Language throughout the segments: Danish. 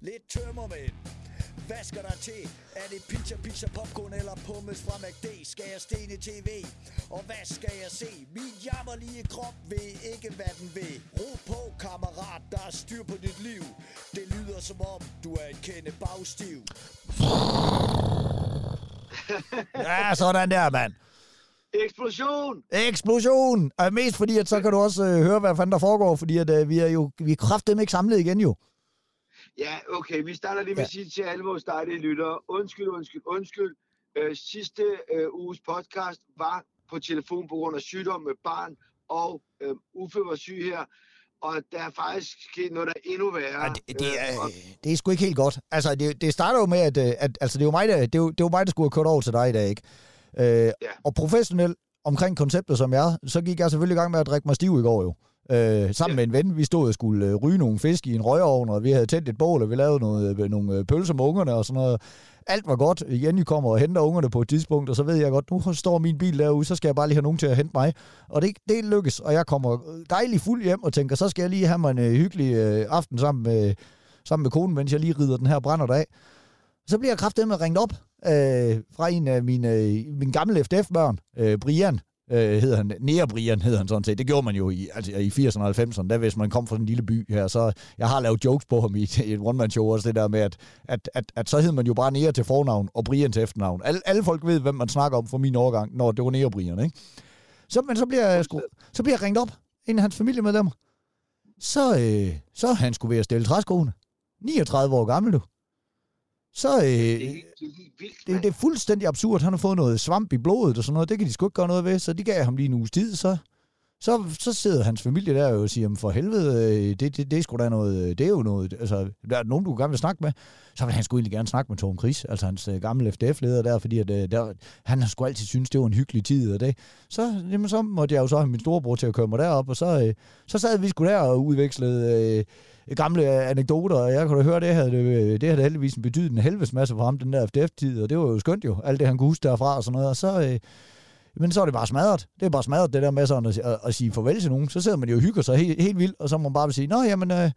Lidt tømmermænd. Hvad skal der til? Er det pizza, pizza, popcorn eller pommes fra McD? Skal jeg stene tv? Og hvad skal jeg se? Min jammerlige krop ved ikke, hvad den vil. Ro på, kammerat, der er styr på dit liv. Det lyder som om, du er en kende bagstiv. Ja, sådan der, mand. Eksplosion! Eksplosion! Og mest fordi, at så kan du også øh, høre, hvad fanden der foregår, fordi at, øh, vi er jo vi er kraftedeme ikke samlet igen jo. Ja, okay, vi starter lige med Ja. at sige til alle vores dejlige lyttere, undskyld, undskyld, undskyld. Øh, sidste øh, uges podcast var på telefon på grund af sygdom med barn, og øh, Uffe var syg her, og der er faktisk sket noget, der er endnu værre. Ja, det, det, Øh, er, det er sgu ikke helt godt. Altså, det, det starter jo med, at, øh, at altså, det, er jo mig, der, det, jo, det jo mig, der skulle have kørt over til dig i dag, ikke? Øh, Ja. Og professionel omkring konceptet som jeg, så gik jeg selvfølgelig i gang med at drikke mig stiv i går jo. Øh, sammen Ja. med en ven. Vi stod og skulle øh, ryge nogle fisk i en røgovn, og vi havde tændt et bål, og vi lavede noget, øh, nogle øh, pølser med ungerne og sådan noget. Alt var godt. Jenny kommer og henter ungerne på et tidspunkt, og så ved jeg godt, nu står min bil derude, så skal jeg bare lige have nogen til at hente mig. Og det, det lykkes, og jeg kommer dejligt fuld hjem og tænker, så skal jeg lige have mig en øh, hyggelig øh, aften sammen med, sammen med konen, mens jeg lige rider den her brænder af. Så bliver jeg kraftedeme ringet op øh, fra en af mine, øh, mine gamle FDF-børn, øh, Brian, øh, hedder han, Nea Brian hedder han sådan set. Det gjorde man jo i, altså, i 80'erne og 90'erne, der hvis man kom fra en lille by her, så jeg har lavet jokes på ham i, et- i et one-man-show, også det der med, at, at, at, at så hed man jo bare Nea til fornavn og Brian til efternavn. Alle, alle folk ved, hvem man snakker om fra min årgang, når det var Nea Brian, ikke? Så, men så bliver, jeg sgu, så bliver jeg ringet op, en af hans familiemedlemmer. Så, øh, så han skulle ved at stille træskoene. 39 år gammel, du. Så, øh, det, er vildt, det, det er fuldstændig absurd. Han har fået noget svamp i blodet og sådan noget. Det kan de sgu ikke gøre noget ved, så de gav ham lige en uges tid. Så, så, så sidder hans familie der og siger, "Jamen, for helvede, øh, det, det, det er sgu da noget, øh, det er jo noget, altså, der er nogen, du gerne vil snakke med. Så vil han sgu egentlig gerne snakke med Torben Chris, altså hans øh, gamle FDF-leder der, fordi at, der, han har sgu altid synes det var en hyggelig tid og det. Så, jamen, så måtte jeg jo så have min storebror til at køre mig derop, og så, så sad vi sgu der og udvekslede øh, Øh, gamle øh, anekdoter, og jeg kunne da høre, det havde, det, det havde heldigvis en helvedes masse for ham, den der FDF-tid, og det var jo skønt jo, alt det han kunne huske derfra og sådan noget, og så, øh, men så er det bare smadret. Det er bare smadret, det der med sådan at, at, at sige farvel til nogen. Så sidder man jo og hygger sig helt, helt vildt, og så må man bare sige, nå jamen, øh,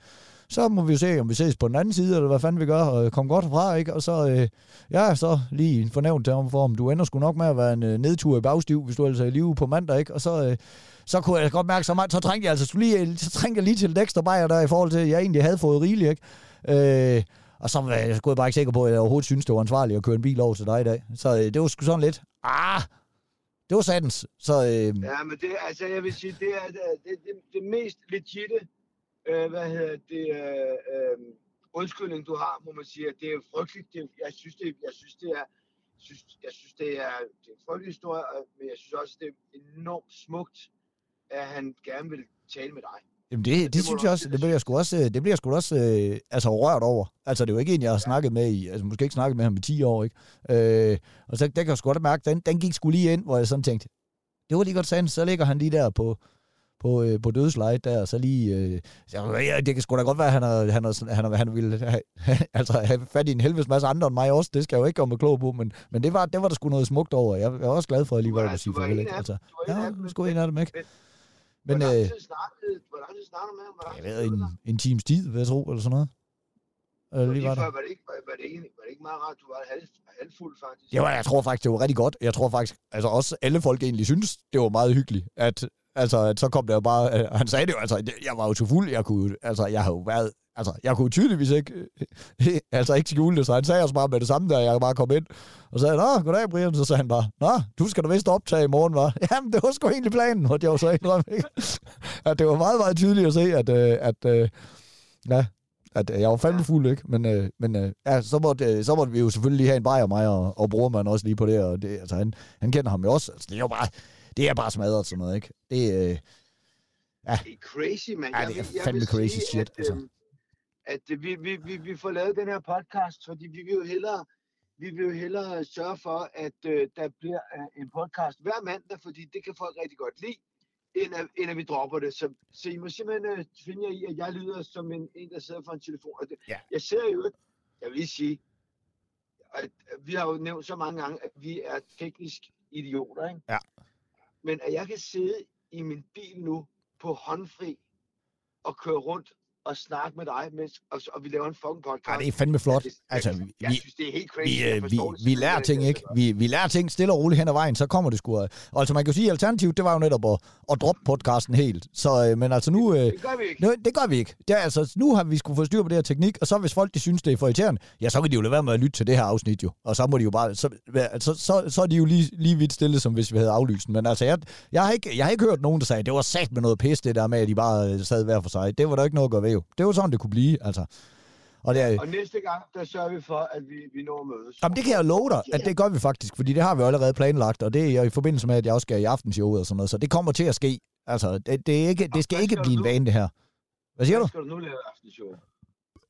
så må vi jo se, om vi ses på den anden side, eller hvad fanden vi gør, og kom godt fra, ikke? Og så, øh, ja, så lige fornævnt til ham for, om du ender sgu nok med at være en øh, nedtur i bagstiv, hvis du ellers er i live på mandag, ikke? Og så, øh, så kunne jeg godt mærke så meget, så trængte jeg altså lige, så trængte jeg lige til lidt ekstra bajer der, i forhold til, at jeg egentlig havde fået rigeligt, ikke? Øh, og så var jeg, jeg bare ikke sikker på, at jeg overhovedet synes, det var ansvarligt at køre en bil over til dig i dag. Så øh, det var sgu sådan lidt, ah, det var satans. Så øh, Ja, men det, altså, jeg vil sige, det er det, det, det, det mest legitte, øh, hvad hedder det, øh, øh, undskyldning, du har, må man sige. Det er frygteligt. Det, jeg synes, det, jeg synes, det er, synes, jeg synes, det er, det er en frygtelig historie, men jeg synes også, det er enormt smukt, at han gerne vil tale med dig. Jamen det, det, det synes du jeg også- det bliver jeg sgu også, øh, det bliver jeg sgu også øh, altså rørt over. Altså det er jo ikke en, jeg har snakket med i, altså måske ikke snakket med ham i 10 år, ikke? Øh, og så det kan jeg sgu godt mærke, den, den gik sgu lige ind, hvor jeg sådan tænkte, det var lige godt sandt, så ligger han lige der på, på, øh, på dødslejt der, og så lige, øh, ja, det kan sgu da godt være, at han, har, han, har, han, har, han ville have, altså, have fat i en helvedes masse andre end mig også, det skal jeg jo ikke komme klog på, men, men det, var, det var der sgu noget smukt over. Jeg, jeg er også glad for, at jeg lige Du var var- der at sige du var farvel. Altså, Du var ja, jeg skulle en af dem, ikke? Men- hvor, lang øh, tid snakkede, hvor lang tid snakkede med ham? Jeg ved, en, en times tid, vil jeg tro, eller sådan noget. Eller Lige lige var før, der. var, det ikke, var, var, det ikke, var det ikke meget rart, du var halv, halvfuld faktisk? Ja, jeg tror faktisk, det var rigtig godt. Jeg tror faktisk, altså også alle folk egentlig synes, det var meget hyggeligt, at, altså, at så kom der jo bare, øh, han sagde det jo, altså, jeg var jo så fuld, jeg kunne, altså, jeg har jo været, altså, jeg kunne tydeligvis ikke, øh, altså ikke skjule det, så han sagde også bare med det samme, da jeg bare kom ind, og sagde, nå, goddag Brian, så sagde han bare, nå, du skal da vist optage i morgen, var. Jamen, det var sgu egentlig planen, og jeg var så indrømme, ikke? at det var meget, meget tydeligt at se, at, øh, at øh, ja, at jeg var fandme fuld, ikke? Men, øh, men øh, ja, så, måtte, øh, så måtte vi jo selvfølgelig lige have en bajer, mig og, og brormand også lige på det, og det, altså, han, han kender ham jo også. Altså, det er jo bare, det er bare smadret sådan noget, ikke? Det, øh, Det er crazy, man. Ja, det er fandme crazy shit, at, altså. At vi, vi, vi, vi får lavet den her podcast, fordi vi vil jo hellere, vi vil jo hellere sørge for, at øh, der bliver øh, en podcast hver mandag, fordi det kan folk rigtig godt lide, end at, end at vi dropper det. Så, så I må simpelthen øh, finde jer i, at jeg lyder som en, en der sidder for en telefon. Og det, Ja. Jeg ser jo ikke, jeg vil lige sige, at at vi har jo nævnt så mange gange, at vi er teknisk idioter, ikke? Ja. Men at jeg kan sidde i min bil nu på håndfri og køre rundt og snakke med dig, mens, og, og vi laver en fucking podcast. Ja, det er fandme flot. Det, Altså, jeg, vi- jeg synes, det er helt crazy. vi, øh, vi, det vi lærer ting, altså. ikke? Vi, vi lærer ting stille og roligt hen ad vejen, så kommer det sgu. Og altså, man kan jo sige, at alternativet, det var jo netop at, at droppe podcasten helt. Så, øh, men altså nu... Øh, Det gør vi ikke. Nå, det gør vi ikke. Det er, altså, nu har vi skulle få styr på det her teknik, og så hvis folk de synes, det er for irriterende, ja, så kan de jo lade være med at lytte til det her afsnit jo. Og så må de jo bare, så, så, så, så er de jo lige, lige vidt stille, som hvis vi havde aflyst. Men altså, jeg, jeg, har ikke, jeg har ikke hørt nogen, der sagde, det var sat med noget pis, det der med, at de bare øh, sad hver for sig. Det var der ikke noget at gøre ved jo. Det var sådan, det kunne blive, altså. Og det er, Og næste gang, der sørger vi for, at vi, vi når at mødes. Jamen, det kan jeg love dig, at det gør vi faktisk, fordi det har vi allerede planlagt, og det er i forbindelse med, at jeg også skal i aftenshowet og sådan noget, så det kommer til at ske. Altså, det, det, er ikke, det skal hvad ikke skal blive du en vane, det her. Hvad siger du? Hvad skal du nu lave aftenshow?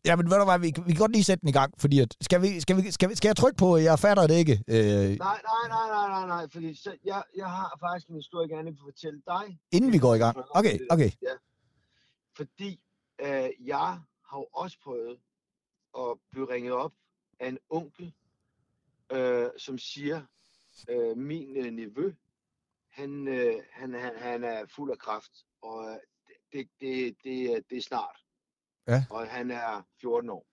Ja, men ved du hvad, vi, vi kan godt lige sætte den i gang, fordi at, skal, vi, skal, vi, skal, vi, skal jeg trykke på, jeg fatter det ikke? Øh, Nej, nej, nej, nej, nej, nej, fordi så, jeg, jeg har faktisk en historie, jeg gerne vil fortælle dig. inden vi går i gang. Okay, okay. Fordi øh, jeg har jo også prøvet at blive ringet op af en onkel, øh, som siger, øh, min øh, nevø, han, øh, han, han, han er fuld af kraft, og øh, det, det, det, det, det er snart. Ja. Og han er 14 år,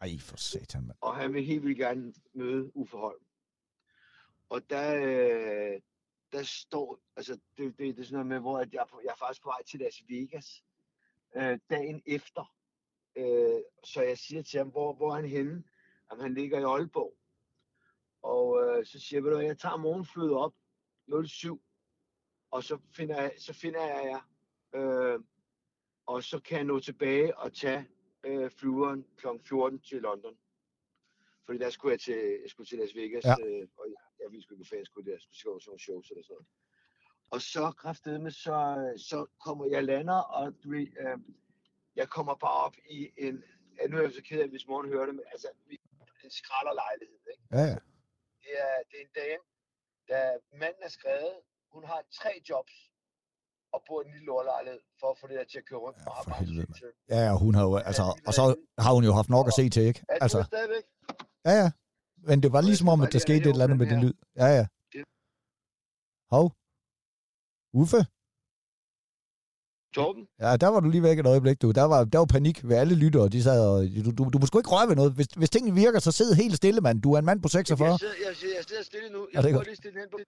Ej, for satan, mand. og han vil helt vildt gerne møde Uffe Holm. Og der, øh, der står, altså det, det, det er sådan noget med, hvor jeg, jeg er faktisk på vej til Las Vegas øh, dagen efter. Øh, så jeg siger til ham, hvor, hvor er han henne? Jamen, han ligger i Aalborg. Og øh, så siger jeg, du jeg tager morgenflyet op 07, og så finder jeg, så finder jeg jer. Øh, og så kan jeg nå tilbage og tage øh, flyveren kl. 14 til London. Fordi der skulle jeg til, jeg skulle til Las Vegas, Ja. øh, og jeg, ville fanden jeg skulle der. Jeg skulle sådan nogle shows eller sådan noget. Og så kraftedeme, så, så kommer jeg lander, og du ved, øh, jeg kommer bare op i en, ja, nu er jeg så ked af, hvis morgen hører det, men altså, vi- en skralderlejlighed, ikke? Ja, ja. Det er, det er en dame, der manden er skrevet, hun har tre jobs, og bor i en lille lortlejlighed, for at få det der til at køre rundt. Ja, og for bare helvede. Ja, ja, hun har jo, altså, og så har hun jo haft nok at se til, ikke? Du Altså, stadigvæk? ja, ja. Men det var Og ligesom om, at der skete et eller andet med den det lyd. Ja, ja. Hov. Uffe? Torben? Ja, der var du lige væk et øjeblik, du. Der var, der var panik ved alle lyttere. De sad og, du, du, du må sgu ikke røre ved noget. Hvis, hvis tingene virker, så sid helt stille, mand. Du er en mand på 46. Jeg sidder, jeg, sidder- jeg sidder stille nu. Ja, Jeg det er prøver godt. lige stille hen på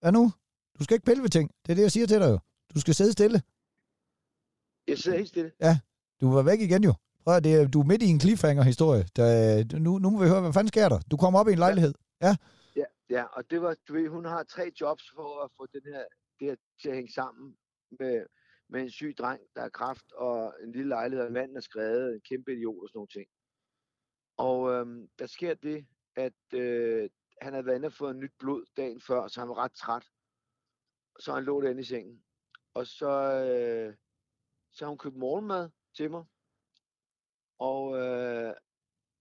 Hvad nu? Du skal ikke pille ved ting. Det er det, jeg siger til dig jo. Du skal sidde stille. Jeg sidder helt stille. Du var væk igen jo. Prøv at, det, du er midt i en cliffhanger-historie. Der, nu, nu må vi høre, hvad fanden sker der? Du kommer op i en lejlighed. Ja, ja, og det var, du ved, hun har tre jobs for at få den her, det her til at hænge sammen med, med en syg dreng, der er kraft, og en lille lejlighed, og manden er skrevet, en kæmpe idiot og sådan nogle ting. Og øhm, der sker det, at øh, han havde været inde og fået nyt blod dagen før, så han var ret træt. Så han lå derinde i sengen. Og så, øh, så har hun købt morgenmad til mig. Og, øh,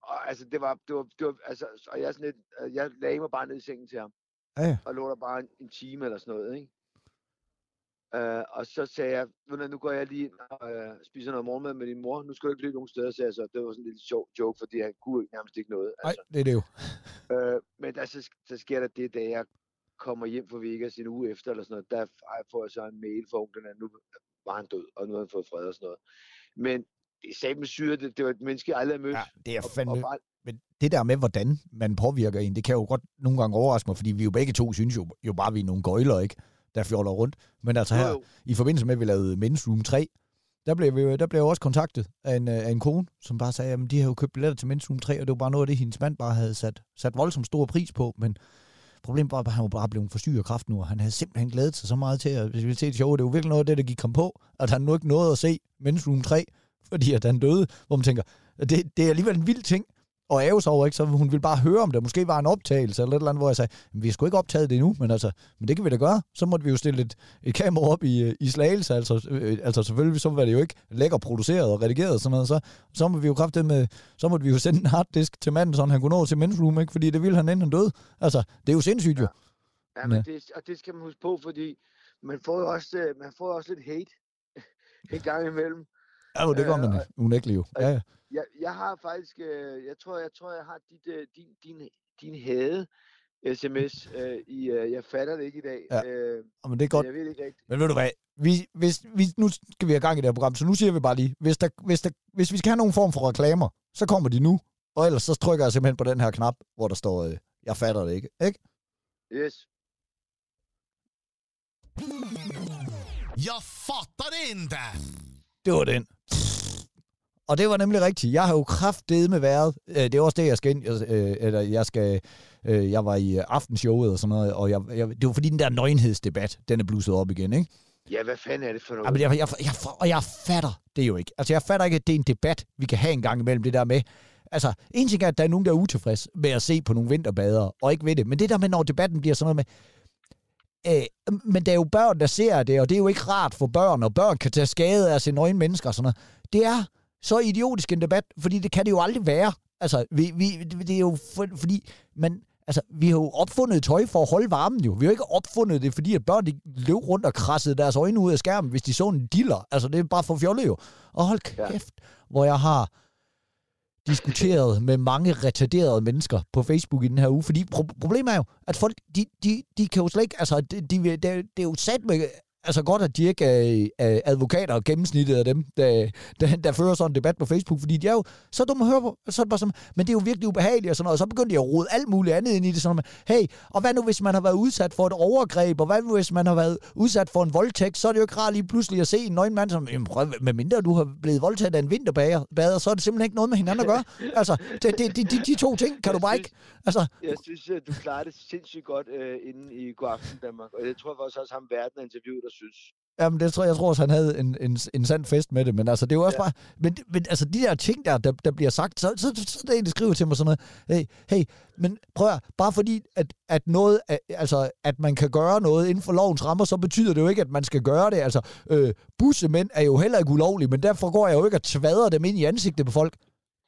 og altså, det var, det var, det var altså, og jeg, sådan lidt, øh, jeg lagde mig bare ned i sengen til ham. Ja, ja. Og lå der bare en, en time eller sådan noget, ikke? Uh, og så sagde jeg, "Ved du hvad, nu går jeg lige ind og uh, spiser noget morgenmad med din mor. Nu skal du ikke løbe nogen steder, sagde jeg så. Det var sådan en lille sjov joke, fordi han kunne nærmest ikke noget. Nej, Altså. det er det jo. Uh, men der, så, sker der det, da jeg kommer hjem fra Vegas en uge efter, eller sådan noget, der får jeg så en mail fra onklen, at nu var han død, og nu har han fået fred og sådan noget. Men det sagde med syre, det, det var et menneske, jeg aldrig har mødt. Ja, det er og, fandme... og bare, Men det der med, hvordan man påvirker en, det kan jo godt nogle gange overraske mig, fordi vi jo begge to synes jo, jo bare, vi er nogle gøjler, ikke? Der fjoller rundt. Men altså jo, her, jo, i forbindelse med, at vi lavede Men's Room 3, der blev, vi, jo- der blev jeg også kontaktet af en, øh, af en kone, som bare sagde, at de har jo købt billetter til Men's Room 3, og det var bare noget af det, hendes mand bare havde sat, sat voldsomt stor pris på, men problemet var, at han var bare blevet forstyrret af kraft nu, og han havde simpelthen glædet sig så meget til at se det sjove. Det var virkelig noget af det, der gik ham på, at han nu ikke nåede at se Men's Room 3, fordi at han døde, hvor man tænker, det, det er alligevel en vild ting, og æve sig over, ikke? så hun ville bare høre, om der måske var en optagelse, eller et eller andet, hvor jeg sagde, "Men vi har sgu ikke optaget det endnu, men altså, men det kan vi da gøre. Så måtte vi jo stille et, et kamera op i, øh, i slagelse, altså, øh, altså selvfølgelig, så var det jo ikke lækker produceret og redigeret og sådan noget, så, så må vi jo kraftigt med, så måtte vi jo sende en harddisk til manden, så han kunne nå til men's room, ikke? fordi det ville han inden han døde. Altså, det er jo sindssygt jo. Ja, Ja. men det, og det skal man huske på, fordi man får jo også, øh, man får også lidt hate en gang imellem. Ja, jo, det gør Øh, man unægteligt jo. Ja, ja. Jeg, jeg har faktisk, øh, jeg tror, jeg tror, jeg har dit, øh, din, din, din hade sms øh, i, øh, jeg fatter det ikke i dag. Ja. Øh, Men det er godt. Jeg ved det ikke rigtigt. Men ved du hvad, vi, hvis, vi, nu skal vi have gang i det her program, så nu siger vi bare lige, hvis, der, hvis, der, hvis vi skal have nogen form for reklamer, så kommer de nu, og ellers så trykker jeg simpelthen på den her knap, hvor der står, øh, jeg fatter det ikke. ikke? Yes. Jag fattar det inte! Det var den. Og det var nemlig rigtigt. Jeg har jo kraftedeme været. Øh, det er også det, jeg skal ind. jeg- Øh, eller jeg skal... Øh, jeg var i aftenshowet og sådan noget, og jeg, jeg, det var fordi den der nøgenhedsdebat, den er blusset op igen, ikke? Ja, hvad fanden er det for noget? Jamen, jeg, jeg, jeg, og jeg fatter det jo ikke. Altså, jeg fatter ikke, at det er en debat, vi kan have en gang imellem det der med. Altså, en ting er, at der er nogen, der er utilfreds med at se på nogle vinterbader, og ikke ved det. Men det der med, når debatten bliver sådan noget med, øh, men der er jo børn, der ser det, og det er jo ikke rart for børn, og børn kan tage skade af se nøgne mennesker og sådan noget. Det er så idiotisk en debat, fordi det kan det jo aldrig være. Altså, vi, vi, det er jo for, fordi, man, altså, vi har jo opfundet tøj for at holde varmen jo. Vi har jo ikke opfundet det, fordi at børn de løb rundt og krassede deres øjne ud af skærmen, hvis de så en diller. Altså, det er bare for fjollet jo. Og hold kæft, ja. hvor jeg har diskuteret med mange retarderede mennesker på Facebook i den her uge, fordi pro- problemet er jo, at folk, de, de, de kan jo slet ikke, altså, de, de, det, det er jo sat med, altså godt, at de ikke er, er advokater og gennemsnittet af dem, der, der, der fører sådan en debat på Facebook, fordi de er jo så dumme at høre på, så er det bare sådan, men det er jo virkelig ubehageligt og sådan noget, og så begynder de at rode alt muligt andet ind i det, sådan hey, og hvad nu hvis man har været udsat for et overgreb, og hvad nu hvis man har været udsat for en voldtægt, så er det jo ikke rart lige pludselig at se en nøgen mand, som, prøv, med mindre du har blevet voldtaget af en vinterbader, bader, så er det simpelthen ikke noget med hinanden at gøre. Altså, det, det, de, de, de to ting kan du bare ikke, altså, Jeg synes, at du klarer det sindssygt godt øh, inde i God Aften Danmark. Og det tror jeg faktisk også ham verden interviewet, der synes. Jamen, det tror jeg, jeg tror også, han havde en, en, en sand fest med det, men altså, det er jo også ja. Bare, men, men altså, de der ting der, der, der bliver sagt, så, så, så, så er det en, der skriver til mig sådan noget, hey, hey, men prøv at, bare fordi, at, at noget, altså, at man kan gøre noget inden for lovens rammer, så betyder det jo ikke, at man skal gøre det, altså, øh, bussemænd er jo heller ikke ulovlige, men derfor går jeg jo ikke at tvæder dem ind i ansigtet på folk.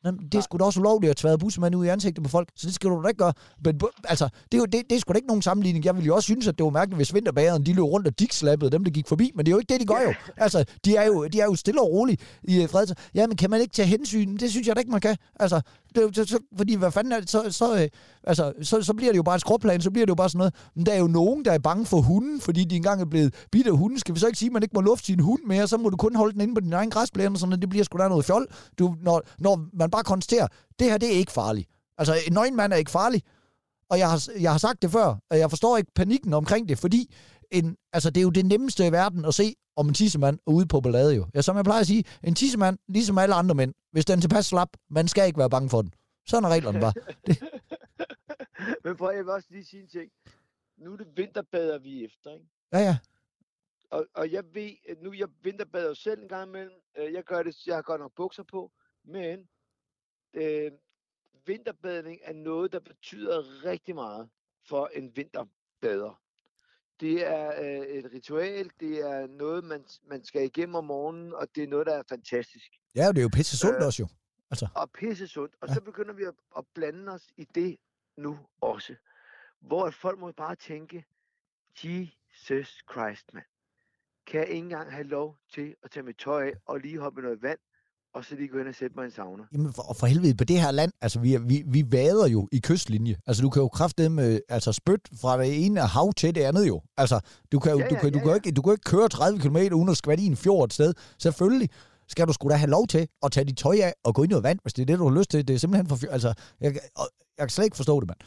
Nå, men det er sgu da også ulovligt at tvæde bussemand ud i ansigtet på folk, så det skal du da ikke gøre. Men altså, det er, jo, det, det er sgu da ikke nogen sammenligning. Jeg ville jo også synes, at det var mærkeligt, hvis vinterbageren de løb rundt og dikslappede dem, der gik forbi, men det er jo ikke det, de gør jo. Altså, de er jo, de er jo stille og rolige i øh, fred. Ja, men kan man ikke tage hensyn? Det synes jeg da ikke, man kan. Altså, det, så, så, fordi hvad fanden er det, så, så, øh, altså, så, så bliver det jo bare et skråplan, så bliver det jo bare sådan noget. Men der er jo nogen, der er bange for hunden, fordi de engang er blevet bidt af hunden. Skal vi så ikke sige, at man ikke må lufte sin hund mere, så må du kun holde den inde på din egen græsplæne, og sådan noget. Det bliver sgu da noget fjol. Du, når, når man bare konstaterer, det her, det er ikke farligt. Altså, en nøgenmand er ikke farlig. Og jeg har, jeg har sagt det før, og jeg forstår ikke panikken omkring det, fordi en, altså, det er jo det nemmeste i verden at se, om en tissemand er ude på ballade jo. Ja, som jeg plejer at sige, en tissemand, ligesom alle andre mænd, hvis den er tilpas slap, man skal ikke være bange for den. Sådan er reglerne bare. Men prøv, jeg vil også lige sige en ting. Nu er det vinterbader vi er efter, ikke? Ja, ja. Og, og jeg ved, at nu jeg vinterbader jo selv en gang imellem. Øh, Jeg gør det, jeg har godt nok bukser på, men øh, vinterbadning er noget, der betyder rigtig meget for en vinterbader. Det er øh, et ritual, det er noget, man, man skal igennem om morgenen, og det er noget, der er fantastisk. Ja, det er jo pisse sundt Øh, også jo. Altså, og pisse sundt. Og Ja. så begynder vi at, at blande os i det nu også. Hvor at folk må bare tænke, Jesus Christ, mand. Kan jeg ikke engang have lov til at tage mit tøj af og lige hoppe i noget vand, og så lige gå hen og sætte mig i en sauna? Jamen for, for helvede, på det her land, altså vi, vi, vi vader jo i kystlinje. Altså du kan jo kraftedeme med altså spyt fra det ene hav til det andet jo. Altså du kan jo, Ja, du ja, kan, du ja, kan jo ja. ikke, du kan ikke køre 30 km uden at skvatte i en fjord et sted. Selvfølgelig skal du sgu da have lov til at tage dit tøj af og gå i noget vand, hvis det er det, du har lyst til. Det er simpelthen for. Altså, jeg, jeg kan slet ikke forstå det, mand.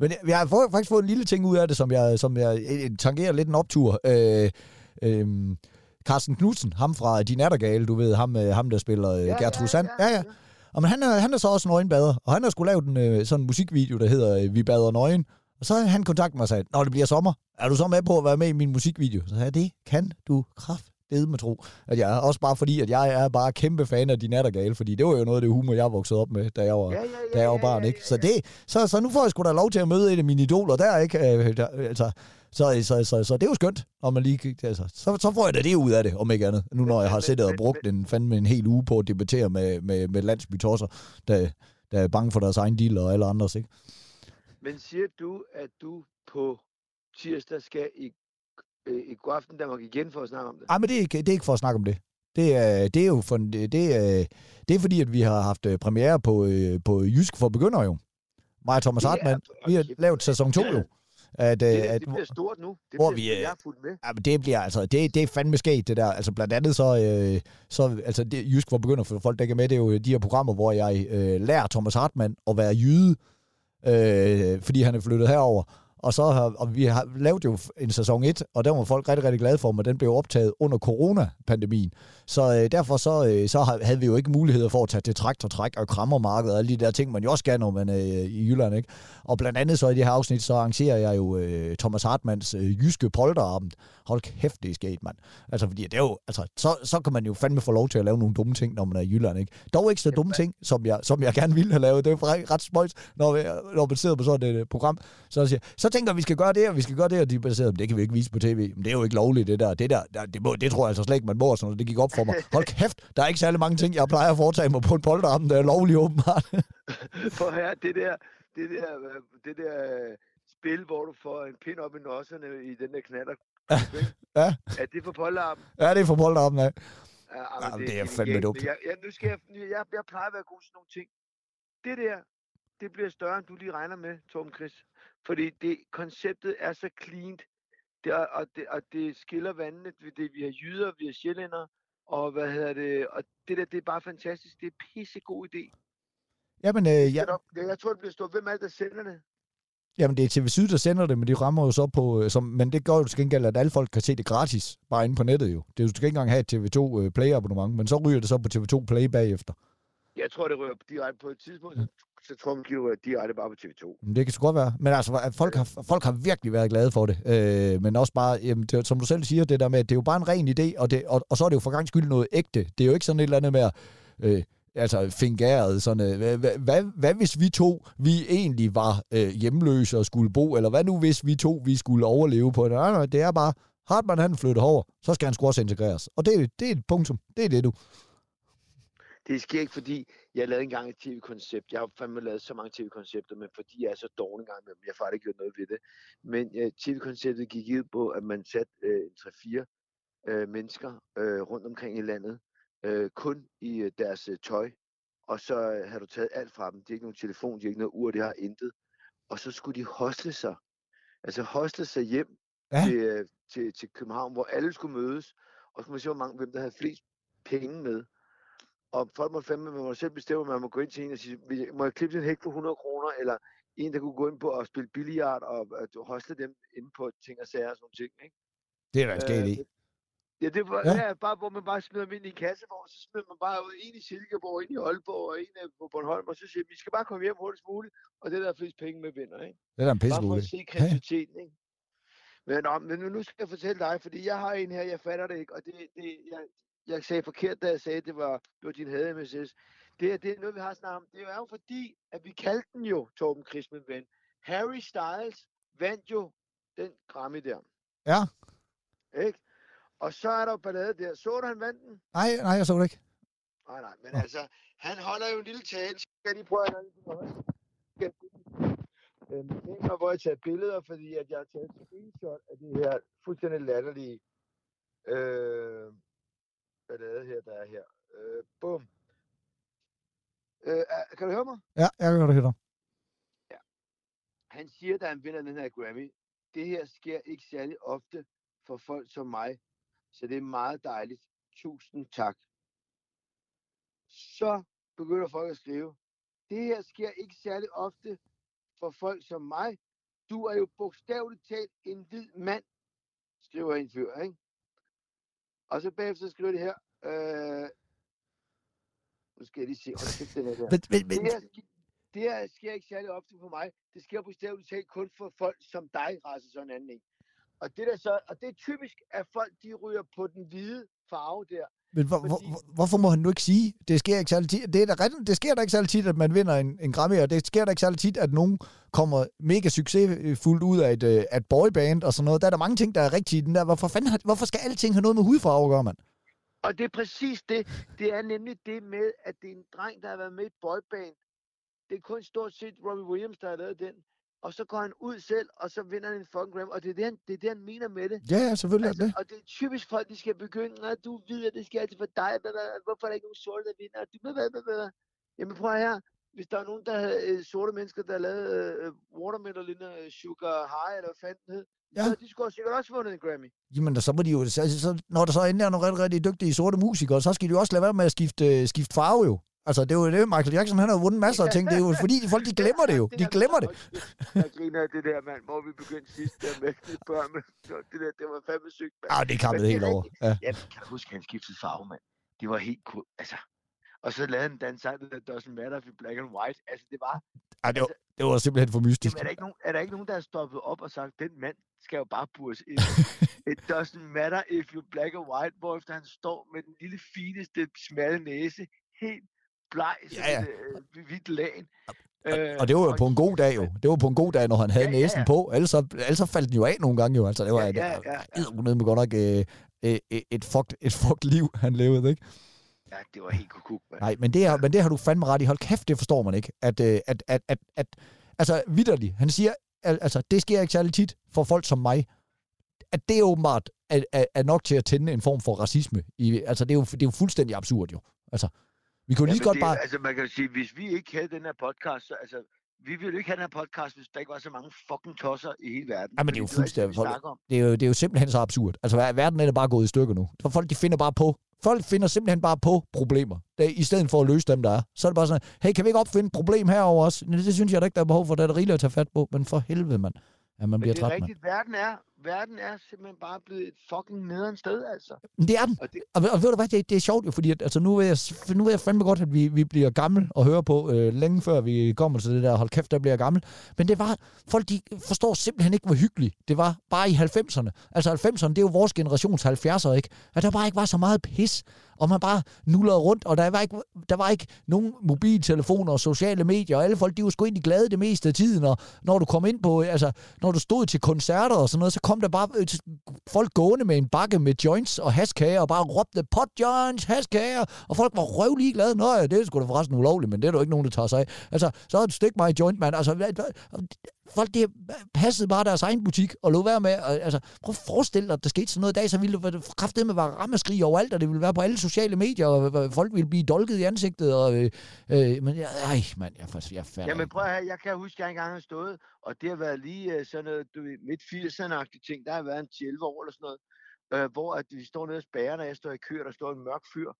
Men jeg, har faktisk fået en lille ting ud af det, som jeg, som jeg tangerer lidt en optur. Øh, øh, Carsten Knudsen, ham fra Din Nattergale, du ved, ham, øh, ham der spiller øh, Gertrud Sand. Ja, ja. Og men han er, han er så også nøgenbader, og han har skulle lavet en øh, sådan en musikvideo, der hedder Vi bader nøgen. Og så han kontaktet mig og sagt, når det bliver sommer, er du så med på at være med i min musikvideo? Så sagde jeg, det kan du kraft med tro. At jeg er også bare fordi, at jeg er bare kæmpe fan af Din Nattergale, fordi det var jo noget af det humor, jeg voksede op med, da jeg var, Ja, ja, ja, da jeg var barn, ikke? Så, det, så, så nu får jeg sgu da lov til at møde et af mine idoler der, ikke? Øh, der, altså, så, så, så, så, det er jo skønt, når man lige, altså, så, så får jeg da det ud af det, om ikke andet. Nu når jeg har siddet og brugt en, fandme en hel uge på at debattere med, med, med landsbytosser, der, der er bange for deres egen deal og alle andres, ikke? Men siger du, at du på tirsdag skal i, i God Aften Danmark igen for at snakke om det? Ej, men det er, ikke, det er ikke for at snakke om det. Det er, det er jo for, det, er, det er fordi, at vi har haft øh, premiere på, øh, på Jysk for Begynder jo. mig og Thomas Det er- Hartmann, og vi har lavet sæson 2 jo. At, øh, Det, at, det bliver stort nu. Det hvor bliver, vi, øh, jeg har fulgt med. Ja, men det bliver altså, det, det er fandme sket, det der. Altså blandt andet så, øh, så altså det, Jysk hvor begynder for folk, der ikke er med, det er jo de her programmer, hvor jeg øh, lærer Thomas Hartmann at være jyde, øh, fordi han er flyttet herover. Og så har, og vi har lavet jo en sæson 1, og den var folk rigtig, rigtig glade for, men den blev optaget under coronapandemien. Så øh, derfor så, øh, så havde vi jo ikke mulighed for at tage til traktortræk og krammermarked og alle de der ting, man jo også skal, når man er øh, i Jylland, ikke? Og blandt andet så i det her afsnit, så arrangerer jeg jo øh, Thomas Hartmanns øh, jyske polterabend. Hold kæft, det er sket, mand. Altså, fordi det er jo, altså, så, så kan man jo fandme få lov til at lave nogle dumme ting, når man er i Jylland, ikke? Dog ikke så dumme ting, som jeg, som jeg gerne ville have lavet. Det er ret spøjs, når, vi, når man sidder på sådan et øh, program. Så, siger, så tænker vi, skal gøre det, og vi skal gøre det, og de bare sidder, det kan vi ikke vise på tv. Men det er jo ikke lovligt, det der. Det der, det, må, det tror jeg altså slet ikke, man må, sådan. Det gik op for mig. Hold kæft, der er ikke særlig mange ting, jeg plejer at foretage mig på en polterabend, der er lovligt åbenbart. For her, det der, det der, øh, det der øh, spil, hvor du får en pind op i nosserne i den der knatter. Ja. Er det for polterappen? ja, det er for polterabend, ja. Ja, Jamen, det er genialt. fandme dumt. Jeg, jeg, nu skal jeg, jeg, jeg plejer at være god til nogle ting. Det der, det bliver større, end du lige regner med, Torben Chris. Fordi det, konceptet er så cleant, det, er- og, det, og det skiller vandene. Det, det, vi har jyder, vi har sjællænder, og hvad hedder det, og det der, det er bare fantastisk. Det er en pissegod idé. Jamen, øh, ja, jeg tror, det bliver stort. Hvem er det, der sender det? Jamen, det er TV Syd, der sender det, men de rammer jo så på... øh, Som, men det gør jo til gengæld, at alle folk kan se det gratis, bare inde på nettet jo. Det er jo, du skal ikke engang have et TV2 øh, Play-abonnement, men så ryger det så på TV2 Play bagefter. Jeg tror, det rører direkte på et tidspunkt. Så, så tror jeg, det rører direkte bare på TV2. Men det kan sgu godt være. Men altså, folk har, folk har virkelig været glade for det. Øh, men også bare, jamen, det, som du selv siger, det der med, at det er jo bare en ren idé, og, det, og, og så er det jo for gang skyld noget ægte. Det er jo ikke sådan et eller andet med at... Øh, altså fingeret, sådan, øh, hvad, hvad, hvad, hvis vi to, vi egentlig var øh, hjemløse og skulle bo, eller hvad nu hvis vi to, vi skulle overleve på det? Nej, nej, det er bare, Hartmann han flytter over, så skal han sgu også integreres. Og det, er- det er et punktum. Det er det, du. Det sker ikke, fordi jeg lavede engang et tv-koncept. Jeg har fandme lavet så mange tv-koncepter, men fordi jeg er så dårlig engang med dem, jeg har faktisk ikke gjort noget ved det. Men uh, tv-konceptet gik ud på, at man satte en 3-4 uh, mennesker uh, rundt omkring i landet, uh, kun i uh, deres uh, tøj, og så uh, har du taget alt fra dem. De har ikke nogen telefon, de har ikke noget ur, de har intet. Og så skulle de hostle sig. Altså hostle sig hjem Ja. til, øh, til, til København, hvor alle skulle mødes, og så skulle man se, hvor mange, hvem der havde flest penge med. Og folk må fandme, man må selv bestemme, om man må gå ind til en og sige, "Vil jeg- må jeg klippe en hæk for 100 kroner, eller en, der kunne gå ind på og spille billiard og uh, hostle dem inde på ting og sager og sådan ting. Ikke? Det er der en skæg i. Ja, det var Ja. ja. Ja, bare, hvor man bare smider dem ind i en kassevogn, så smider man bare ud en i Silkeborg, en i Aalborg og en øh, på Bornholm, og så siger vi skal bare komme hjem hurtigst muligt, og det der er flest penge med vinder, ikke? Det er da en Bare for at se kreativiteten, ikke? Men, nå, men nu, nu skal jeg fortælle dig, fordi jeg har en her, jeg fatter det ikke, og det, det jeg, jeg sagde forkert, da jeg sagde, at det var, det var din hade MSS. Det, er- det er noget, vi har snakket om. Det er jo fordi, at vi kaldte den jo, Torben Chris, min ven. Harry Styles vandt jo den Grammy der, Ja. ikke? Og så er der jo ballade der. Så du, han vandt den? Nej, nej, jeg så det ikke. Nej, nej, men Nå. altså, han holder jo en lille tale. Skal de prøve at holde Øhm, kamera, hvor jeg tager billeder, fordi at jeg har taget et screenshot af det her fuldstændig latterlige øh, ballade her, der er her. Øh, bum. Øh, kan du høre mig? Ja, jeg kan godt høre dig. Han siger, da han vinder den her Grammy, det her sker ikke særlig ofte for folk som mig, så det er meget dejligt. Tusind tak. Så begynder folk at skrive, det her sker ikke særlig ofte for folk som mig. Du er jo bogstaveligt talt en hvid mand, skriver en fyr, ikke? Og så bagefter skriver de her, øh, nu skal jeg lige se, den er der. Men, men, men, Det her, det her sker ikke særlig ofte for mig. Det sker bogstaveligt talt kun for folk som dig, Rasse, sådan en anden en. Og det, der så, og det er typisk, at folk de ryger på den hvide farve der. Men hvor, Fordi- hvor, hvorfor må han nu ikke sige, det sker ikke særlig tit, det, er da ret, det sker da ikke særlig tit, at man vinder en, en Grammy, og det sker da ikke særlig tit, at nogen kommer mega succesfuldt ud af et, øh, af et boyband og sådan noget. Der er der mange ting, der er rigtige i den der. Hvorfor, fanden, hvorfor skal alting have noget med hudfarve at gøre, mand? Og det er præcis det. Det er nemlig det med, at det er en dreng, der har været med i et boyband. Det er kun stort set Robbie Williams, der har lavet den. Og så går han ud selv, og så vinder han en fucking Grammy. Og det er det, han, det, er det, han mener med det. Ja, ja, selvfølgelig er det. Altså, og det er typisk folk, de skal begynde, at du ved, at det skal altid for dig. Hvorfor er der ikke nogen sorte, der vinder? Du, hvad, hvad, hvad, hvad? Jamen prøv her. hvis der er nogen, der havde øh, sorte mennesker, der lavede øh, watermelon lignende Sugar High, eller hvad fanden hed, Ja. så de skulle sikkert også vundet en Grammy. Jamen, så må de jo, så, så, når der så endelig er nogle rigtig, rigtig dygtige sorte musikere, så skal de jo også lade være med at skifte, øh, skifte farve jo. Altså, det er jo det, Michael Jackson, han har vundet masser af ting. Det er jo fordi, de folk, de glemmer det jo. De glemmer det. Jeg griner af det der, mand, hvor vi begyndte sidst der med de børn. Det der, det var fandme sygt, mand. Ah, det Men det helt over. Ja. Ja, men kan huske, han skiftede farve, mand? Det var helt cool. Altså, og så lavede han den sang, der doesn't matter if black and white. Altså, det var, Ej, det, var, det var simpelthen for mystisk. Jamen, er, der ikke nogen, er der ikke nogen, der har stoppet op og sagt, den mand skal jo bare bures ind. It doesn't matter if you're black or white, hvorefter han står med den lille fineste, smalle næse, helt bleg Ja, ja. øh, hvidt lagen. Øh, Og det var jo på en god dag jo. Det var på en god dag, når han havde Ja, ja, næsen ja. på. Ellers ellers så faldt den jo af nogle gange jo. Altså, det var Ja, et, ja, ja, ja. med godt nok øh, øh, et, fucked, et fucked liv, han levede, ikke? Ja, det var helt kukuk, mand. Nej, men det, er, men det har du fandme ret i. Hold kæft, det forstår man ikke. At, øh, at, at, at, at altså, vidderligt, han siger, al- altså, det sker ikke særlig tit for folk som mig, at det åbenbart er, er, er nok til at tænde en form for racisme. I, altså, det er, jo, det er jo fuldstændig absurd, jo. Altså, vi kunne lige så Jamen, godt det, bare... Altså, man kan jo sige, hvis vi ikke havde den her podcast, så, altså, vi ville ikke have den her podcast, hvis der ikke var så mange fucking tosser i hele verden. Jamen, det er jo fuldstændig- folk- det er, jo, det er jo simpelthen så absurd. Altså, ver- verden er bare gået i stykker nu. Så folk, de finder bare på. Folk finder simpelthen bare på problemer, der, i stedet for at løse dem, der er. Så er det bare sådan, hey, kan vi ikke opfinde et problem herover også? Det synes jeg da ikke, der er behov for. Der er der rigeligt at tage fat på. Men for helvede, mand. Ja, man Men bliver det er træt, rigtigt, verden er, verden er simpelthen bare blevet et fucking nederen sted, altså. Det er den. Og det, Og, ved- og ved du hvad, det, det er sjovt jo, fordi at, altså, nu, vil jeg, nu vil jeg fandme godt, at vi, vi bliver gamle og høre på, øh, længe før vi kommer til det der, hold kæft, der bliver gammel. Men det var, folk de forstår simpelthen ikke, hvor hyggeligt det var bare i 90'erne. Altså 90'erne, det er jo vores generations 70'er, ikke? At der bare ikke var så meget pis, og man bare nullerede rundt, og der var ikke, der var ikke nogen mobiltelefoner og sociale medier, og alle folk, de var sgu egentlig glade det meste af tiden, og når du kom ind på, altså, når du stod til koncerter og sådan noget, så kom der bare øh, folk gående med en bakke med joints og haskager, og bare råbte, pot joints, haskager, og folk var røvlig glade. Nå ja, det er sgu da forresten ulovligt, men det er der jo ikke nogen, der tager sig af. Altså, så er det stik mig i joint, mand. Altså, folk, de passede bare deres egen butik og lå være med. Og, altså, prøv at forestille dig, at der skete sådan noget i dag, så ville det kraftigt med være rammeskrig overalt, og det ville være på alle sociale medier, og folk ville blive dolket i ansigtet. Og, øh, øh, men jeg, ej, mand, jeg, jeg, jeg fatter Jamen prøv at høre, jeg kan huske, at jeg engang har stået, og det har været lige øh, sådan noget, du midt 80'erne-agtige ting, der har været en 10-11 år eller sådan noget, øh, hvor at vi står nede hos bageren, og jeg står i kø, og der står en mørk fyr,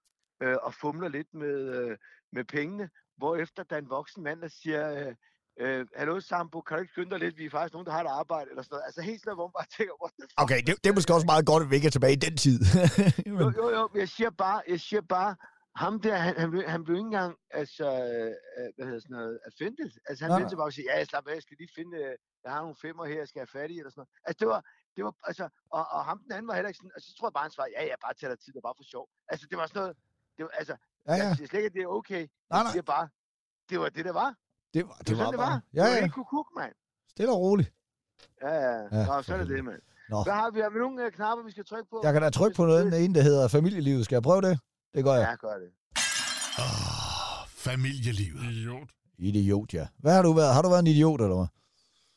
øh, og fumler lidt med, øh, med pengene, hvorefter der er en voksen mand, der siger, øh, øh, hallo Sambo, kan du ikke skynde dig lidt, vi er faktisk nogen, der har et arbejde, eller sådan noget. Altså helt sådan hvor man bare tænker, what the fuck? Okay, det, det er måske også meget godt, at vi ikke er tilbage i den tid. Jo, jo, jo, jeg siger bare, jeg siger bare, ham der, han, han, blev, han blev ikke engang, altså, øh, hvad hedder sådan noget, offended. Altså, han Nej, vendte bare og sige, ja, jeg slap af, jeg skal lige finde, øh, jeg har nogle femmer her, jeg skal have fat i, eller sådan noget. Altså, det var, det var, altså, og, og ham den anden var heller ikke sådan, altså, så tror jeg bare, han svarede, ja, ja, bare dig tid, det var bare for sjov. Altså, det var sådan noget, det var, altså, ja, ja. jeg siger slet ikke, at det er okay. Nej, Jeg nej. siger bare, det var det, der var. Det var, Det, det var sådan, det var. bare... Ja, Det var ja. kukuk, mand. Stille og roligt. Ja, ja. Ja, ja Nå, sådan er det, mand. Nå. Hvad har vi? Har vi nogle øh, knapper, vi skal trykke på? Jeg kan da trykke på noget, den ene, der hedder familielivet. Skal jeg prøve det? Det gør jeg. Ja, gør det. Ah, familielivet. Idiot. Idiot, ja. Hvad har du været? Har du været en idiot, eller hvad?